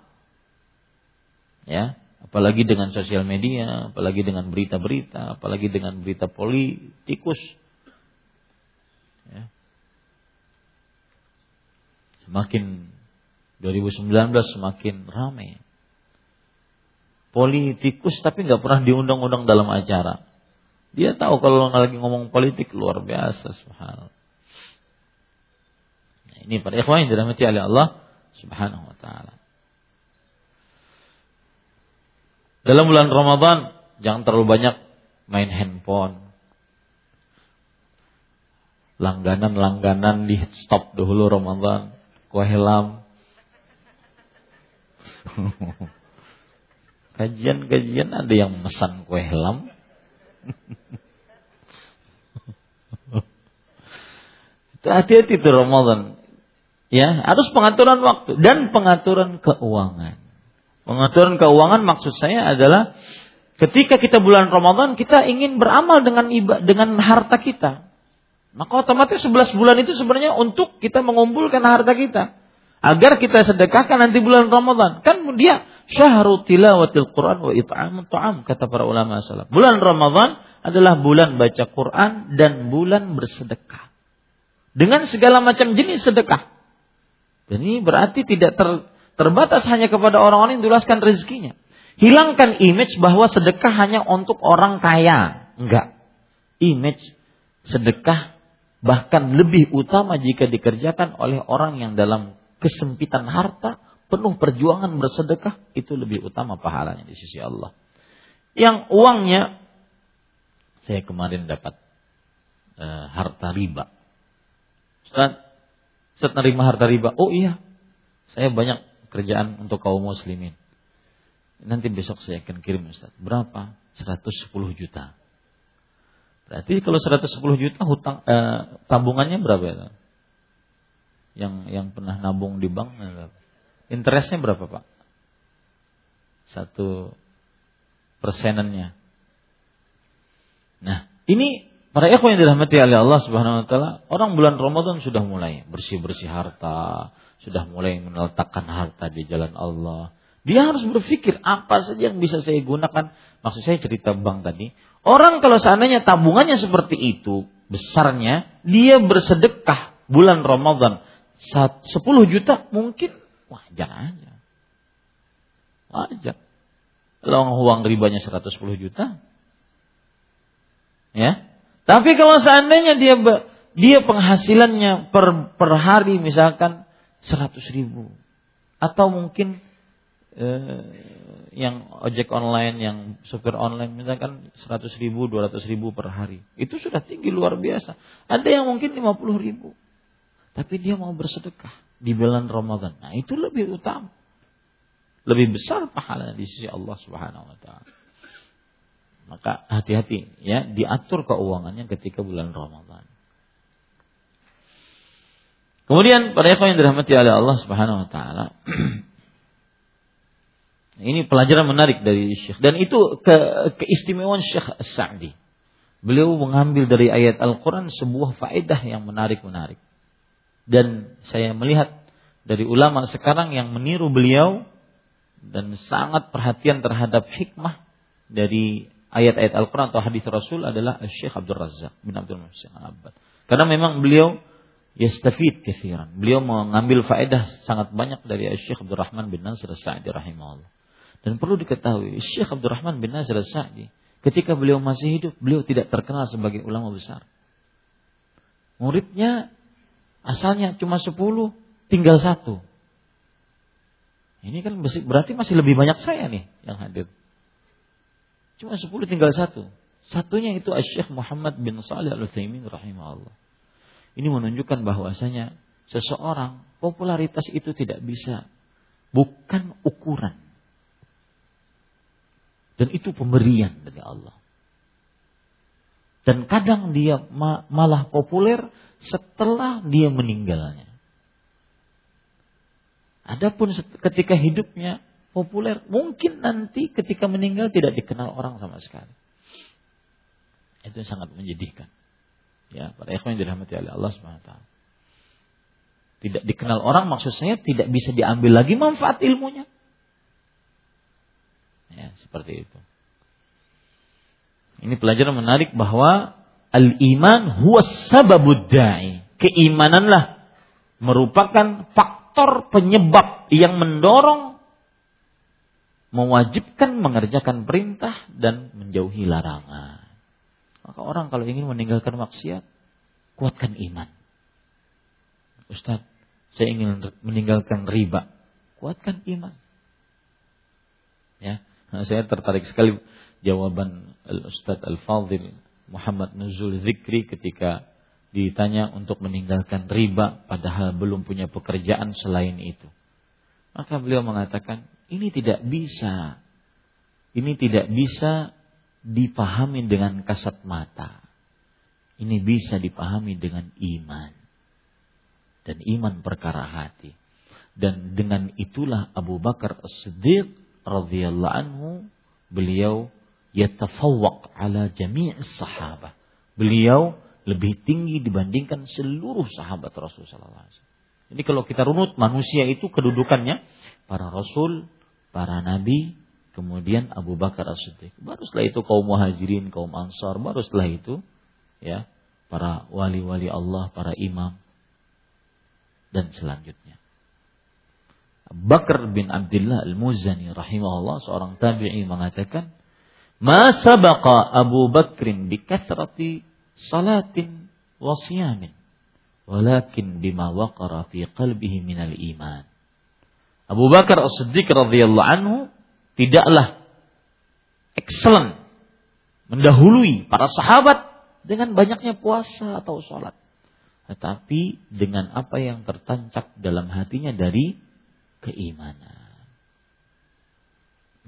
Ya, apalagi dengan sosial media, apalagi dengan berita-berita, apalagi dengan berita politikus. Ya. Semakin 2019 semakin ramai. Politikus tapi nggak pernah diundang-undang dalam acara. Dia tahu kalau lagi ngomong politik luar biasa, subhanallah. Ini para ikhwan yang dirahmati oleh Allah subhanahu wa ta'ala. Dalam bulan Ramadan jangan terlalu banyak main handphone. Langganan-langganan di stop dahulu Ramadan. Kue helam. <laughs> Kajian-kajian ada yang memesan kue helam. <laughs> Hati-hati tuh Ramadan. Ya, harus pengaturan waktu dan pengaturan keuangan. Pengaturan keuangan maksud saya adalah ketika kita bulan Ramadan kita ingin beramal dengan ibadah dengan harta kita. Maka otomatis 11 bulan itu sebenarnya untuk kita mengumpulkan harta kita agar kita sedekahkan nanti bulan Ramadan. Kan dia syahrul tilawatil Quran wa it'amut ta'am kata para ulama salaf. Bulan Ramadan adalah bulan baca Quran dan bulan bersedekah. Dengan segala macam jenis sedekah. Dan ini berarti tidak ter, terbatas hanya kepada orang-orang yang tulaskan rezekinya. Hilangkan image bahwa sedekah hanya untuk orang kaya. Enggak. Image sedekah bahkan lebih utama jika dikerjakan oleh orang yang dalam kesempitan harta, penuh perjuangan bersedekah, itu lebih utama pahalanya di sisi Allah. Yang uangnya, saya kemarin dapat e, harta riba. Ustaz, Ustaz nerima harta riba. Oh iya, saya banyak kerjaan untuk kaum muslimin. Nanti besok saya akan kirim Ustaz. Berapa? 110 juta. Berarti kalau 110 juta hutang eh, tabungannya berapa ya? Yang yang pernah nabung di bank berapa? Interestnya berapa Pak? Satu persenannya. Nah, ini para ikhwan yang dirahmati oleh Allah Subhanahu wa taala, orang bulan Ramadan sudah mulai bersih-bersih harta, sudah mulai meletakkan harta di jalan Allah. Dia harus berpikir apa saja yang bisa saya gunakan. Maksud saya cerita bang tadi. Orang kalau seandainya tabungannya seperti itu besarnya, dia bersedekah bulan Ramadan 10 juta mungkin wajar aja. Wajar. Kalau uang ribanya 110 juta. Ya. Tapi kalau seandainya dia dia penghasilannya per, per hari misalkan seratus ribu. Atau mungkin eh, yang ojek online yang supir online misalkan seratus ribu dua ratus ribu per hari. Itu sudah tinggi luar biasa. Ada yang mungkin lima puluh ribu. Tapi dia mau bersedekah di bulan Ramadan. Nah itu lebih utama. Lebih besar pahala di sisi Allah Subhanahu wa taala maka hati-hati ya diatur keuangannya ketika bulan Ramadan Kemudian para ikhwan yang dirahmati oleh Allah Subhanahu wa taala. <clears throat> ini pelajaran menarik dari Syekh dan itu ke, keistimewaan Syekh As-Sa'di. Beliau mengambil dari ayat Al-Qur'an sebuah faedah yang menarik-menarik. Dan saya melihat dari ulama sekarang yang meniru beliau dan sangat perhatian terhadap hikmah dari ayat-ayat Al-Quran atau hadis Rasul adalah Syekh Abdul Razak bin Abdul Muhsin Al-Abbad. Karena memang beliau yastafid kathiran. Beliau mengambil faedah sangat banyak dari Syekh Abdul Rahman bin Nasir Sa'di rahimahullah. Dan perlu diketahui, Syekh Abdul Rahman bin Nasir Sa'di ketika beliau masih hidup, beliau tidak terkenal sebagai ulama besar. Muridnya asalnya cuma 10, tinggal satu. Ini kan berarti masih lebih banyak saya nih yang hadir. Cuma 10 tinggal satu. Satunya itu Syekh Muhammad bin Salih Al-Utsaimin rahimahullah. Ini menunjukkan bahwasanya seseorang popularitas itu tidak bisa bukan ukuran. Dan itu pemberian dari Allah. Dan kadang dia malah populer setelah dia meninggalnya. Adapun ketika hidupnya populer, mungkin nanti ketika meninggal tidak dikenal orang sama sekali. Itu sangat menyedihkan. Ya, para ikhwan yang dirahmati oleh Allah SWT. Tidak dikenal orang maksud saya tidak bisa diambil lagi manfaat ilmunya. Ya, seperti itu. Ini pelajaran menarik bahwa al-iman huwa sababud da'i. Keimananlah merupakan faktor penyebab yang mendorong mewajibkan mengerjakan perintah dan menjauhi larangan. Maka orang kalau ingin meninggalkan maksiat, kuatkan iman. Ustaz, saya ingin meninggalkan riba. Kuatkan iman. Ya, nah, saya tertarik sekali jawaban Ustaz Al-Fadhil Muhammad Nuzul Zikri ketika ditanya untuk meninggalkan riba padahal belum punya pekerjaan selain itu. Maka beliau mengatakan, ini tidak bisa. Ini tidak bisa dipahami dengan kasat mata. Ini bisa dipahami dengan iman. dan iman perkara hati. Dan dengan itulah Abu Bakar As-Siddiq radhiyallahu anhu beliau yatafawwaq ala jami' sahabah. Beliau lebih tinggi dibandingkan seluruh sahabat Rasulullah SAW. Ini kalau kita runut manusia itu kedudukannya para rasul, para nabi, kemudian Abu Bakar As-Siddiq. Baru setelah itu kaum muhajirin, kaum ansar, baru setelah itu ya para wali-wali Allah, para imam dan selanjutnya. Bakar bin Abdullah Al-Muzani rahimahullah seorang tabi'i mengatakan, "Ma sabaqa Abu Bakrin bi kathrati salatin wa siyamin, walakin bima waqara fi qalbihi minal iman." Abu Bakar As-Siddiq radhiyallahu anhu tidaklah excellent mendahului para sahabat dengan banyaknya puasa atau sholat. Tetapi dengan apa yang tertancap dalam hatinya dari keimanan.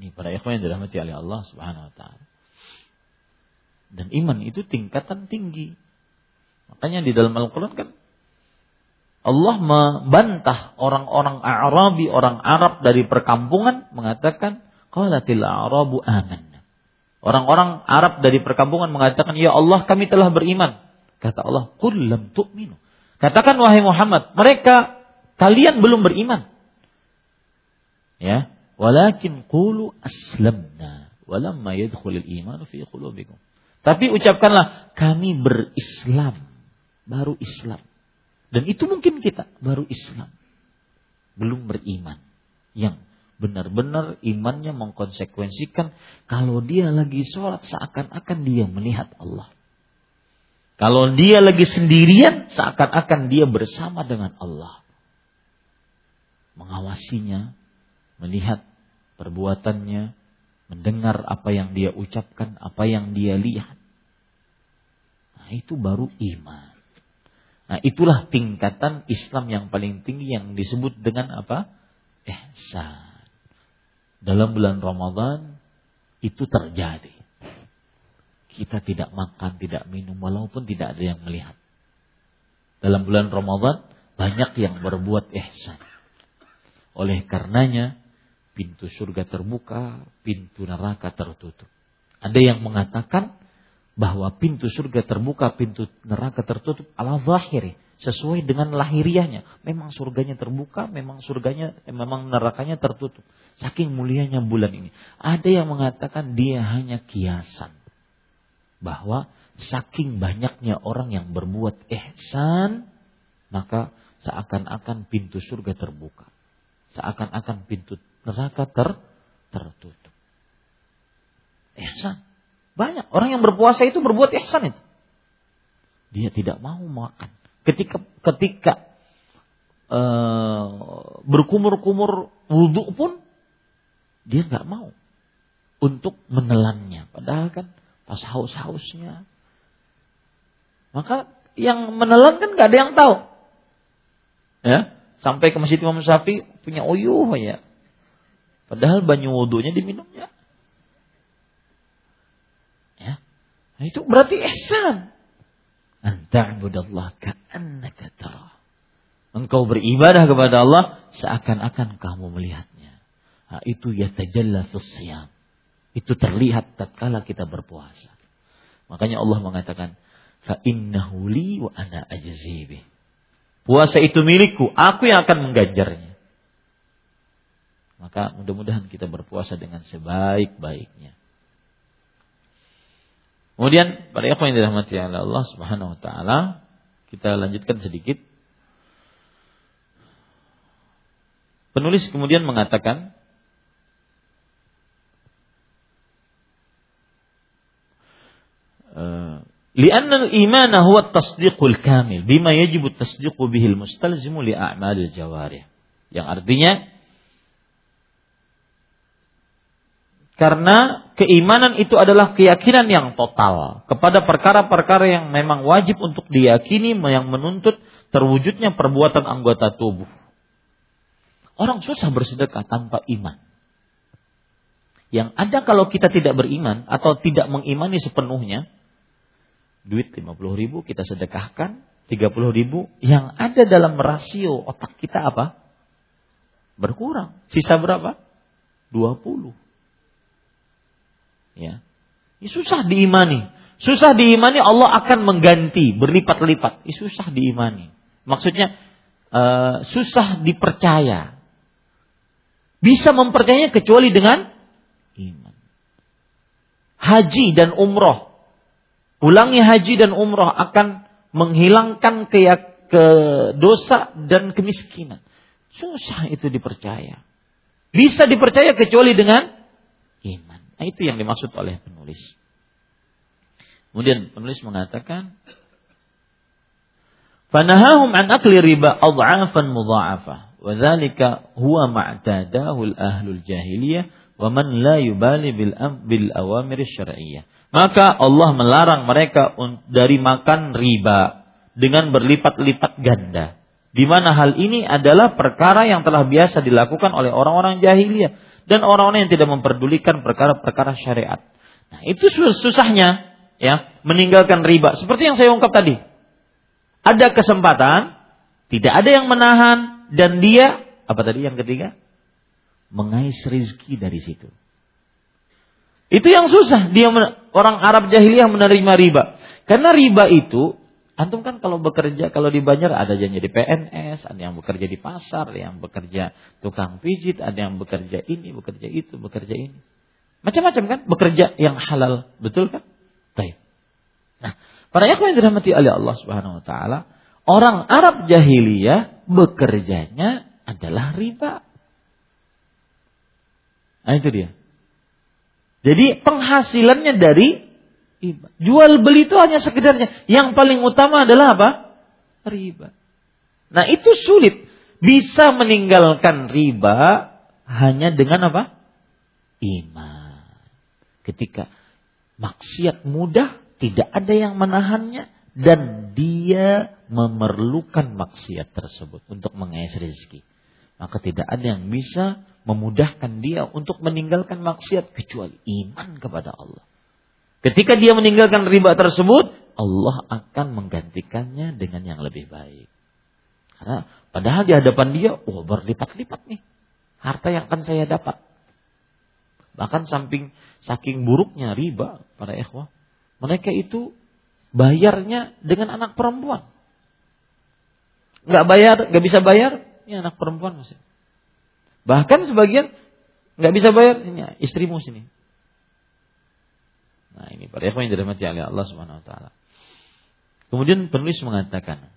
Ini para ikhwan yang dirahmati oleh Allah Subhanahu wa taala. Dan iman itu tingkatan tinggi. Makanya di dalam Al-Qur'an kan Allah membantah orang-orang Arabi, orang Arab dari perkampungan mengatakan qalatil a'rabu amanna. Orang-orang Arab dari perkampungan mengatakan, "Ya Allah, kami telah beriman." Kata Allah, "Qul lam tu'minu." Katakan wahai Muhammad, mereka kalian belum beriman. Ya, walakin qulu aslamna walamma yadkhulul iman fi qulubikum. Tapi ucapkanlah kami berislam, baru Islam. Dan itu mungkin kita baru Islam. Belum beriman. Yang benar-benar imannya mengkonsekuensikan kalau dia lagi sholat seakan-akan dia melihat Allah. Kalau dia lagi sendirian seakan-akan dia bersama dengan Allah. Mengawasinya, melihat perbuatannya, mendengar apa yang dia ucapkan, apa yang dia lihat. Nah, itu baru iman. Nah, itulah tingkatan Islam yang paling tinggi yang disebut dengan apa? Ihsan. Dalam bulan Ramadan itu terjadi. Kita tidak makan, tidak minum walaupun tidak ada yang melihat. Dalam bulan Ramadan banyak yang berbuat ihsan. Oleh karenanya pintu surga terbuka, pintu neraka tertutup. Ada yang mengatakan bahwa pintu surga terbuka, pintu neraka tertutup ala zahiri, sesuai dengan lahiriahnya. Memang surganya terbuka, memang surganya eh, memang nerakanya tertutup. Saking mulianya bulan ini. Ada yang mengatakan dia hanya kiasan. Bahwa saking banyaknya orang yang berbuat ihsan, maka seakan-akan pintu surga terbuka. Seakan-akan pintu neraka ter tertutup. Ihsan. Banyak orang yang berpuasa itu berbuat ihsan itu. Dia tidak mau makan. Ketika ketika uh, berkumur-kumur wudhu pun dia nggak mau untuk menelannya. Padahal kan pas haus-hausnya. Maka yang menelan kan nggak ada yang tahu. Ya, sampai ke masjid Imam Syafi'i punya uyuh ya. Padahal banyu wudhunya diminumnya. Nah, itu berarti ihsan. Anta'budallah ka'annaka tara. Engkau beribadah kepada Allah seakan-akan kamu melihatnya. Nah, itu yatajalla siyam. Itu terlihat tatkala kita berpuasa. Makanya Allah mengatakan, fa innahu li wa ana ajzibi. Puasa itu milikku, aku yang akan mengganjarnya. Maka mudah-mudahan kita berpuasa dengan sebaik-baiknya. Kemudian pada apa yang dirahmati oleh Allah Subhanahu wa taala, kita lanjutkan sedikit. Penulis kemudian mengatakan لأن الإيمان هو التصديق الكامل بما يجب التصديق به المستلزم لأعمال الجوارح yang artinya Karena keimanan itu adalah keyakinan yang total kepada perkara-perkara yang memang wajib untuk diyakini yang menuntut terwujudnya perbuatan anggota tubuh. Orang susah bersedekah tanpa iman. Yang ada kalau kita tidak beriman atau tidak mengimani sepenuhnya, duit 50 ribu kita sedekahkan, 30 ribu, yang ada dalam rasio otak kita apa? Berkurang. Sisa berapa? 20. Ya. Ini susah diimani. Susah diimani Allah akan mengganti berlipat-lipat. Ini susah diimani. Maksudnya uh, susah dipercaya. Bisa mempercayainya kecuali dengan iman. Haji dan umroh. Ulangi haji dan umroh akan menghilangkan ke, ke dosa dan kemiskinan. Susah itu dipercaya. Bisa dipercaya kecuali dengan iman. Nah, itu yang dimaksud oleh penulis. Kemudian penulis mengatakan, "Fanahahum an akli riba adha'afan mudha'afah, wa dzalika huwa ma'tadahu al-ahlul jahiliyah wa man la yubali bil bil awamir syar'iyyah." Maka Allah melarang mereka dari makan riba dengan berlipat-lipat ganda. Di mana hal ini adalah perkara yang telah biasa dilakukan oleh orang-orang jahiliyah dan orang-orang yang tidak memperdulikan perkara-perkara syariat. Nah, itu susahnya ya, meninggalkan riba. Seperti yang saya ungkap tadi. Ada kesempatan, tidak ada yang menahan dan dia apa tadi yang ketiga? Mengais rizki dari situ. Itu yang susah. Dia orang Arab jahiliyah menerima riba. Karena riba itu Antum kan kalau bekerja, kalau di Banjar ada yang jadi PNS, ada yang bekerja di pasar, ada yang bekerja tukang pijit, ada yang bekerja ini, bekerja itu, bekerja ini. Macam-macam kan, bekerja yang halal, betul kan? Baik. Nah, para yang dirahmati oleh Allah Subhanahu wa taala, orang Arab jahiliyah bekerjanya adalah riba. Nah, itu dia. Jadi penghasilannya dari riba. Jual beli itu hanya sekedarnya. Yang paling utama adalah apa? Riba. Nah itu sulit. Bisa meninggalkan riba hanya dengan apa? Iman. Ketika maksiat mudah, tidak ada yang menahannya. Dan dia memerlukan maksiat tersebut untuk mengais rezeki. Maka tidak ada yang bisa memudahkan dia untuk meninggalkan maksiat kecuali iman kepada Allah. Ketika dia meninggalkan riba tersebut, Allah akan menggantikannya dengan yang lebih baik. Karena padahal di hadapan dia, oh berlipat-lipat nih harta yang akan saya dapat. Bahkan samping saking buruknya riba para ikhwah, mereka itu bayarnya dengan anak perempuan. Nggak bayar, nggak bisa bayar, ini anak perempuan masih. Bahkan sebagian nggak bisa bayar, ini istrimu sini. Nah ini para ikhwan yang dirahmati oleh Allah Subhanahu wa taala. Kemudian penulis mengatakan,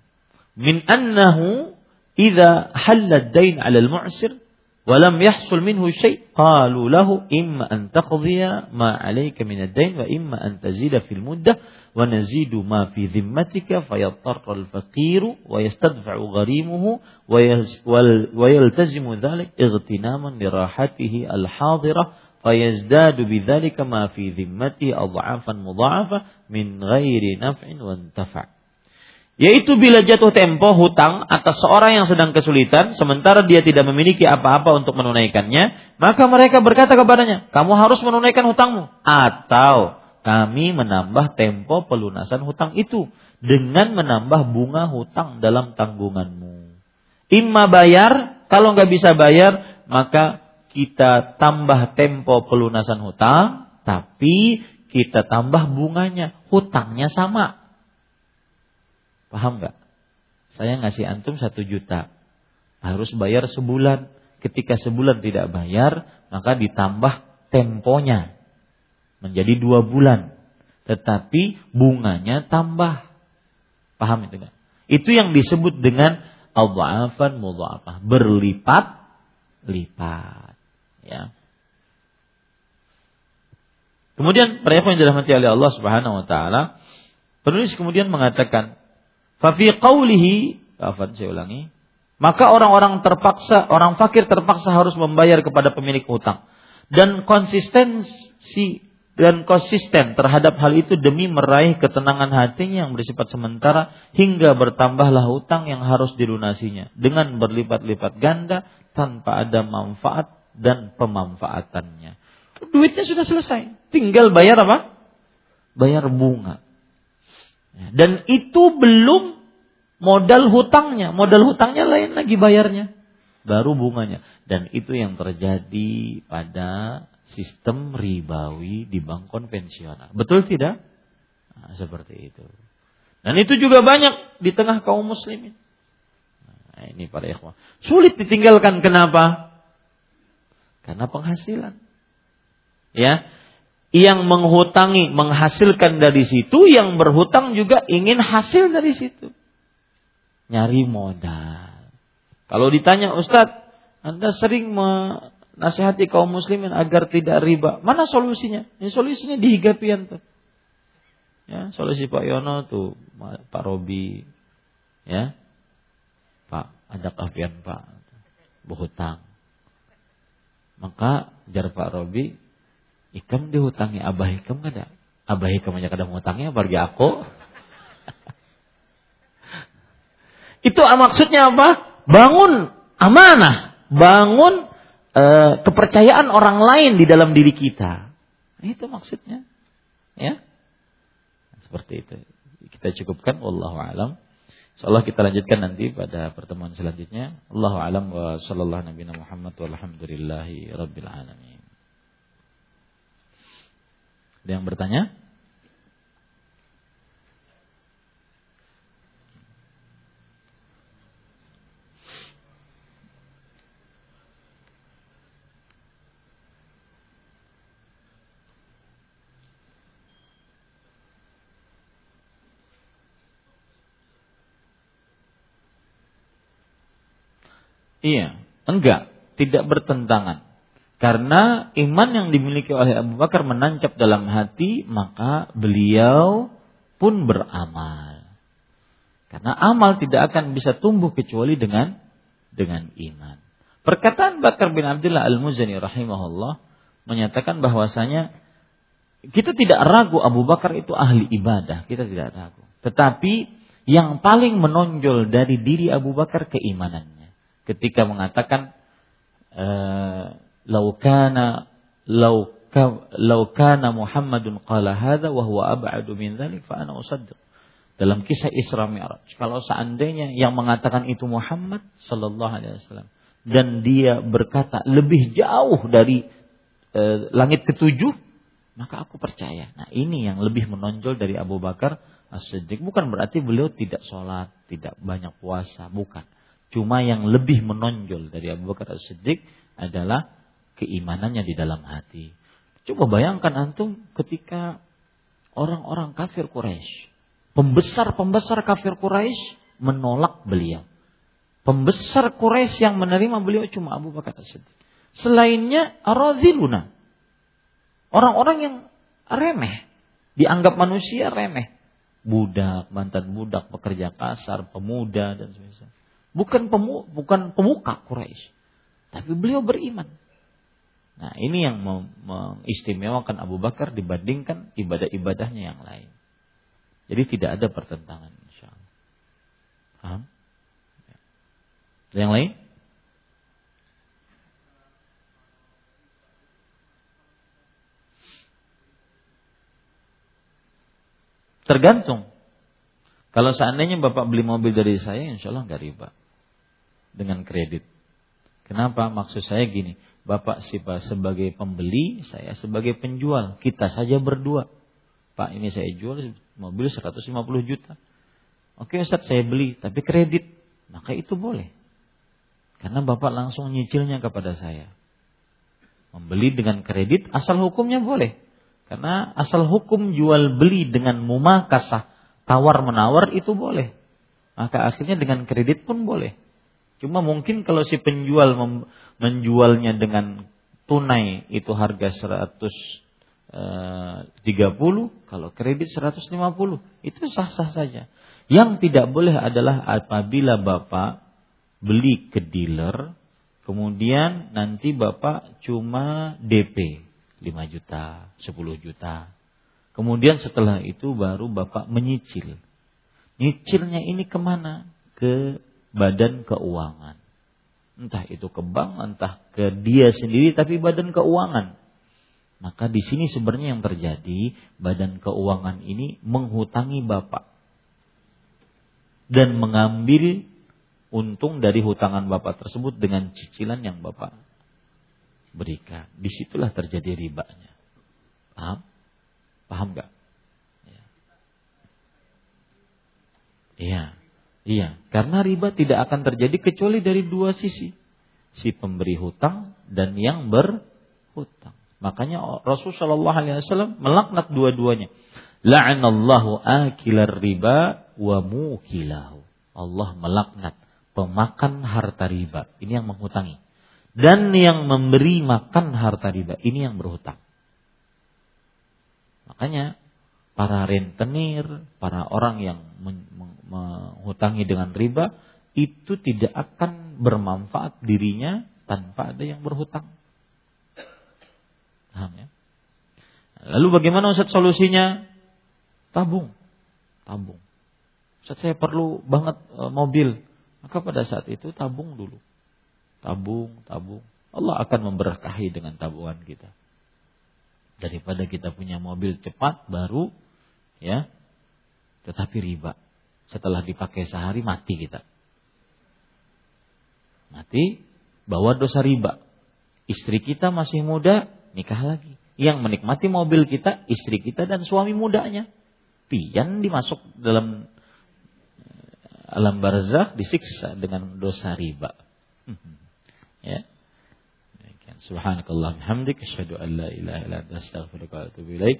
min annahu idza halla ad-dain 'ala al-mu'sir wa lam yahsul minhu syai' qalu lahu imma an taqdiya ma 'alayka min ad-dain wa imma an tazida fil muddah wa nazidu ma fi dhimmatika fayattar al-faqiru wa yastadfa'u gharimuhu wa yaltazimu dhalik ightinaman li rahatihi al-hadirah fayazdadu bidzalika ma fi dhimmati adhafan mudha'afa min ghairi naf'in wa intafa' yaitu bila jatuh tempo hutang atas seorang yang sedang kesulitan sementara dia tidak memiliki apa-apa untuk menunaikannya maka mereka berkata kepadanya kamu harus menunaikan hutangmu. Atau kami menambah tempo pelunasan hutang itu dengan menambah bunga hutang dalam tanggunganmu. Imma bayar kalau nggak bisa bayar maka kita tambah tempo pelunasan hutang, tapi kita tambah bunganya, hutangnya sama. Paham nggak? Saya ngasih antum satu juta, harus bayar sebulan. Ketika sebulan tidak bayar, maka ditambah temponya menjadi dua bulan. Tetapi bunganya tambah. Paham itu nggak? Itu yang disebut dengan al-dha'afan mudha'afah. Berlipat-lipat. Ya. Kemudian para yang dirahmati oleh Allah Subhanahu wa taala, penulis kemudian mengatakan, "Fa fi qawlihi," afan saya ulangi, maka orang-orang terpaksa, orang fakir terpaksa harus membayar kepada pemilik hutang. Dan konsistensi dan konsisten terhadap hal itu demi meraih ketenangan hatinya yang bersifat sementara hingga bertambahlah hutang yang harus dilunasinya dengan berlipat-lipat ganda tanpa ada manfaat dan pemanfaatannya. Duitnya sudah selesai, tinggal bayar apa? Bayar bunga. Dan itu belum modal hutangnya, modal hutangnya lain lagi bayarnya, baru bunganya. Dan itu yang terjadi pada sistem ribawi di bank konvensional. Betul tidak? Nah, seperti itu. Dan itu juga banyak di tengah kaum muslimin. Nah, ini para ikhwah. Sulit ditinggalkan kenapa? Karena penghasilan. Ya, yang menghutangi menghasilkan dari situ, yang berhutang juga ingin hasil dari situ. Nyari modal. Kalau ditanya Ustadz, Anda sering menasihati kaum muslimin agar tidak riba. Mana solusinya? Ini solusinya di higapian tuh. Ya, solusi Pak Yono tuh, Pak Robi, ya, Pak, ada kafian Pak, berhutang. Maka jar Pak Robi, Ikam dihutangi Abah Ikam ada. Abah Ikam aja kadang ngutangnya bagi aku. <laughs> Itu maksudnya apa? Bangun amanah, bangun e, kepercayaan orang lain di dalam diri kita. Itu maksudnya. Ya. Seperti itu. Kita cukupkan wallahu alam. Insyaallah kita lanjutkan nanti pada pertemuan selanjutnya. Allahu alam wa sallallahu nabi Muhammad walhamdulillahi rabbil alamin. Ada yang bertanya? Iya, enggak, tidak bertentangan. Karena iman yang dimiliki oleh Abu Bakar menancap dalam hati, maka beliau pun beramal. Karena amal tidak akan bisa tumbuh kecuali dengan dengan iman. Perkataan Bakar bin Abdullah Al-Muzani rahimahullah menyatakan bahwasanya kita tidak ragu Abu Bakar itu ahli ibadah, kita tidak ragu. Tetapi yang paling menonjol dari diri Abu Bakar keimanannya. Ketika mengatakan eh, "Lau kana lau lau kana Muhammadun qala hadza wa huwa ab'adu min dzalik fa ana usaddiq." Dalam kisah Isra Mi'raj, kalau seandainya yang mengatakan itu Muhammad sallallahu alaihi wasallam dan dia berkata lebih jauh dari e, langit ketujuh, maka aku percaya. Nah, ini yang lebih menonjol dari Abu Bakar As-Siddiq. Bukan berarti beliau tidak sholat, tidak banyak puasa, bukan. Cuma yang lebih menonjol dari Abu Bakar As-Siddiq adalah keimanannya di dalam hati. Coba bayangkan antum ketika orang-orang kafir Quraisy, pembesar-pembesar kafir Quraisy menolak beliau. Pembesar Quraisy yang menerima beliau cuma Abu Bakar As-Siddiq. Selainnya aradhiluna. Orang-orang yang remeh, dianggap manusia remeh. Budak, mantan budak, pekerja kasar, pemuda dan sebagainya. Bukan pemu, bukan pemuka Quraisy. Tapi beliau beriman. Nah, ini yang mengistimewakan Abu Bakar dibandingkan ibadah-ibadahnya yang lain. Jadi tidak ada pertentangan insyaallah. Paham? Yang lain? Tergantung. Kalau seandainya Bapak beli mobil dari saya, insya Allah nggak riba. Dengan kredit. Kenapa? Maksud saya gini, Bapak Sipa sebagai pembeli, saya sebagai penjual. Kita saja berdua. Pak ini saya jual mobil 150 juta. Oke Ustaz saya beli, tapi kredit. Maka itu boleh. Karena Bapak langsung nyicilnya kepada saya. Membeli dengan kredit asal hukumnya boleh. Karena asal hukum jual beli dengan mumakasah tawar menawar itu boleh. Maka akhirnya dengan kredit pun boleh. Cuma mungkin kalau si penjual menjualnya dengan tunai itu harga 130, eh, kalau kredit 150, itu sah-sah saja. Yang tidak boleh adalah apabila Bapak beli ke dealer, kemudian nanti Bapak cuma DP 5 juta, 10 juta. Kemudian setelah itu baru Bapak menyicil. Nyicilnya ini ke mana? Ke badan keuangan entah itu ke bank, entah ke dia sendiri, tapi badan keuangan. Maka di sini sebenarnya yang terjadi, badan keuangan ini menghutangi bapak. dan mengambil untung dari hutangan Bapak tersebut dengan cicilan yang Bapak berikan. Di situlah terjadi ribanya. Paham? Paham gak? Ya. Iya. Karena riba tidak akan terjadi kecuali dari dua sisi. Si pemberi hutang dan yang berhutang. Makanya Rasulullah SAW melaknat dua-duanya. La'anallahu akilar riba wa mukilahu. Allah melaknat pemakan harta riba. Ini yang menghutangi. Dan yang memberi makan harta riba. Ini yang berhutang. Makanya para rentenir, para orang yang menghutangi dengan riba itu tidak akan bermanfaat dirinya tanpa ada yang berhutang. Paham ya? Lalu bagaimana Ustaz solusinya? Tabung. Tabung. Saat saya perlu banget e, mobil, maka pada saat itu tabung dulu. Tabung, tabung. Allah akan memberkahi dengan tabungan kita. Daripada kita punya mobil cepat, baru, ya, tetapi riba. Setelah dipakai sehari, mati kita. Mati, bawa dosa riba. Istri kita masih muda, nikah lagi. Yang menikmati mobil kita, istri kita dan suami mudanya pian dimasuk dalam eh, alam barzakh disiksa dengan dosa riba. <laughs> ya. Subhanakallah hamdik asyhadu an la ilaha illa anta astaghfiruka wa atubu ilaik.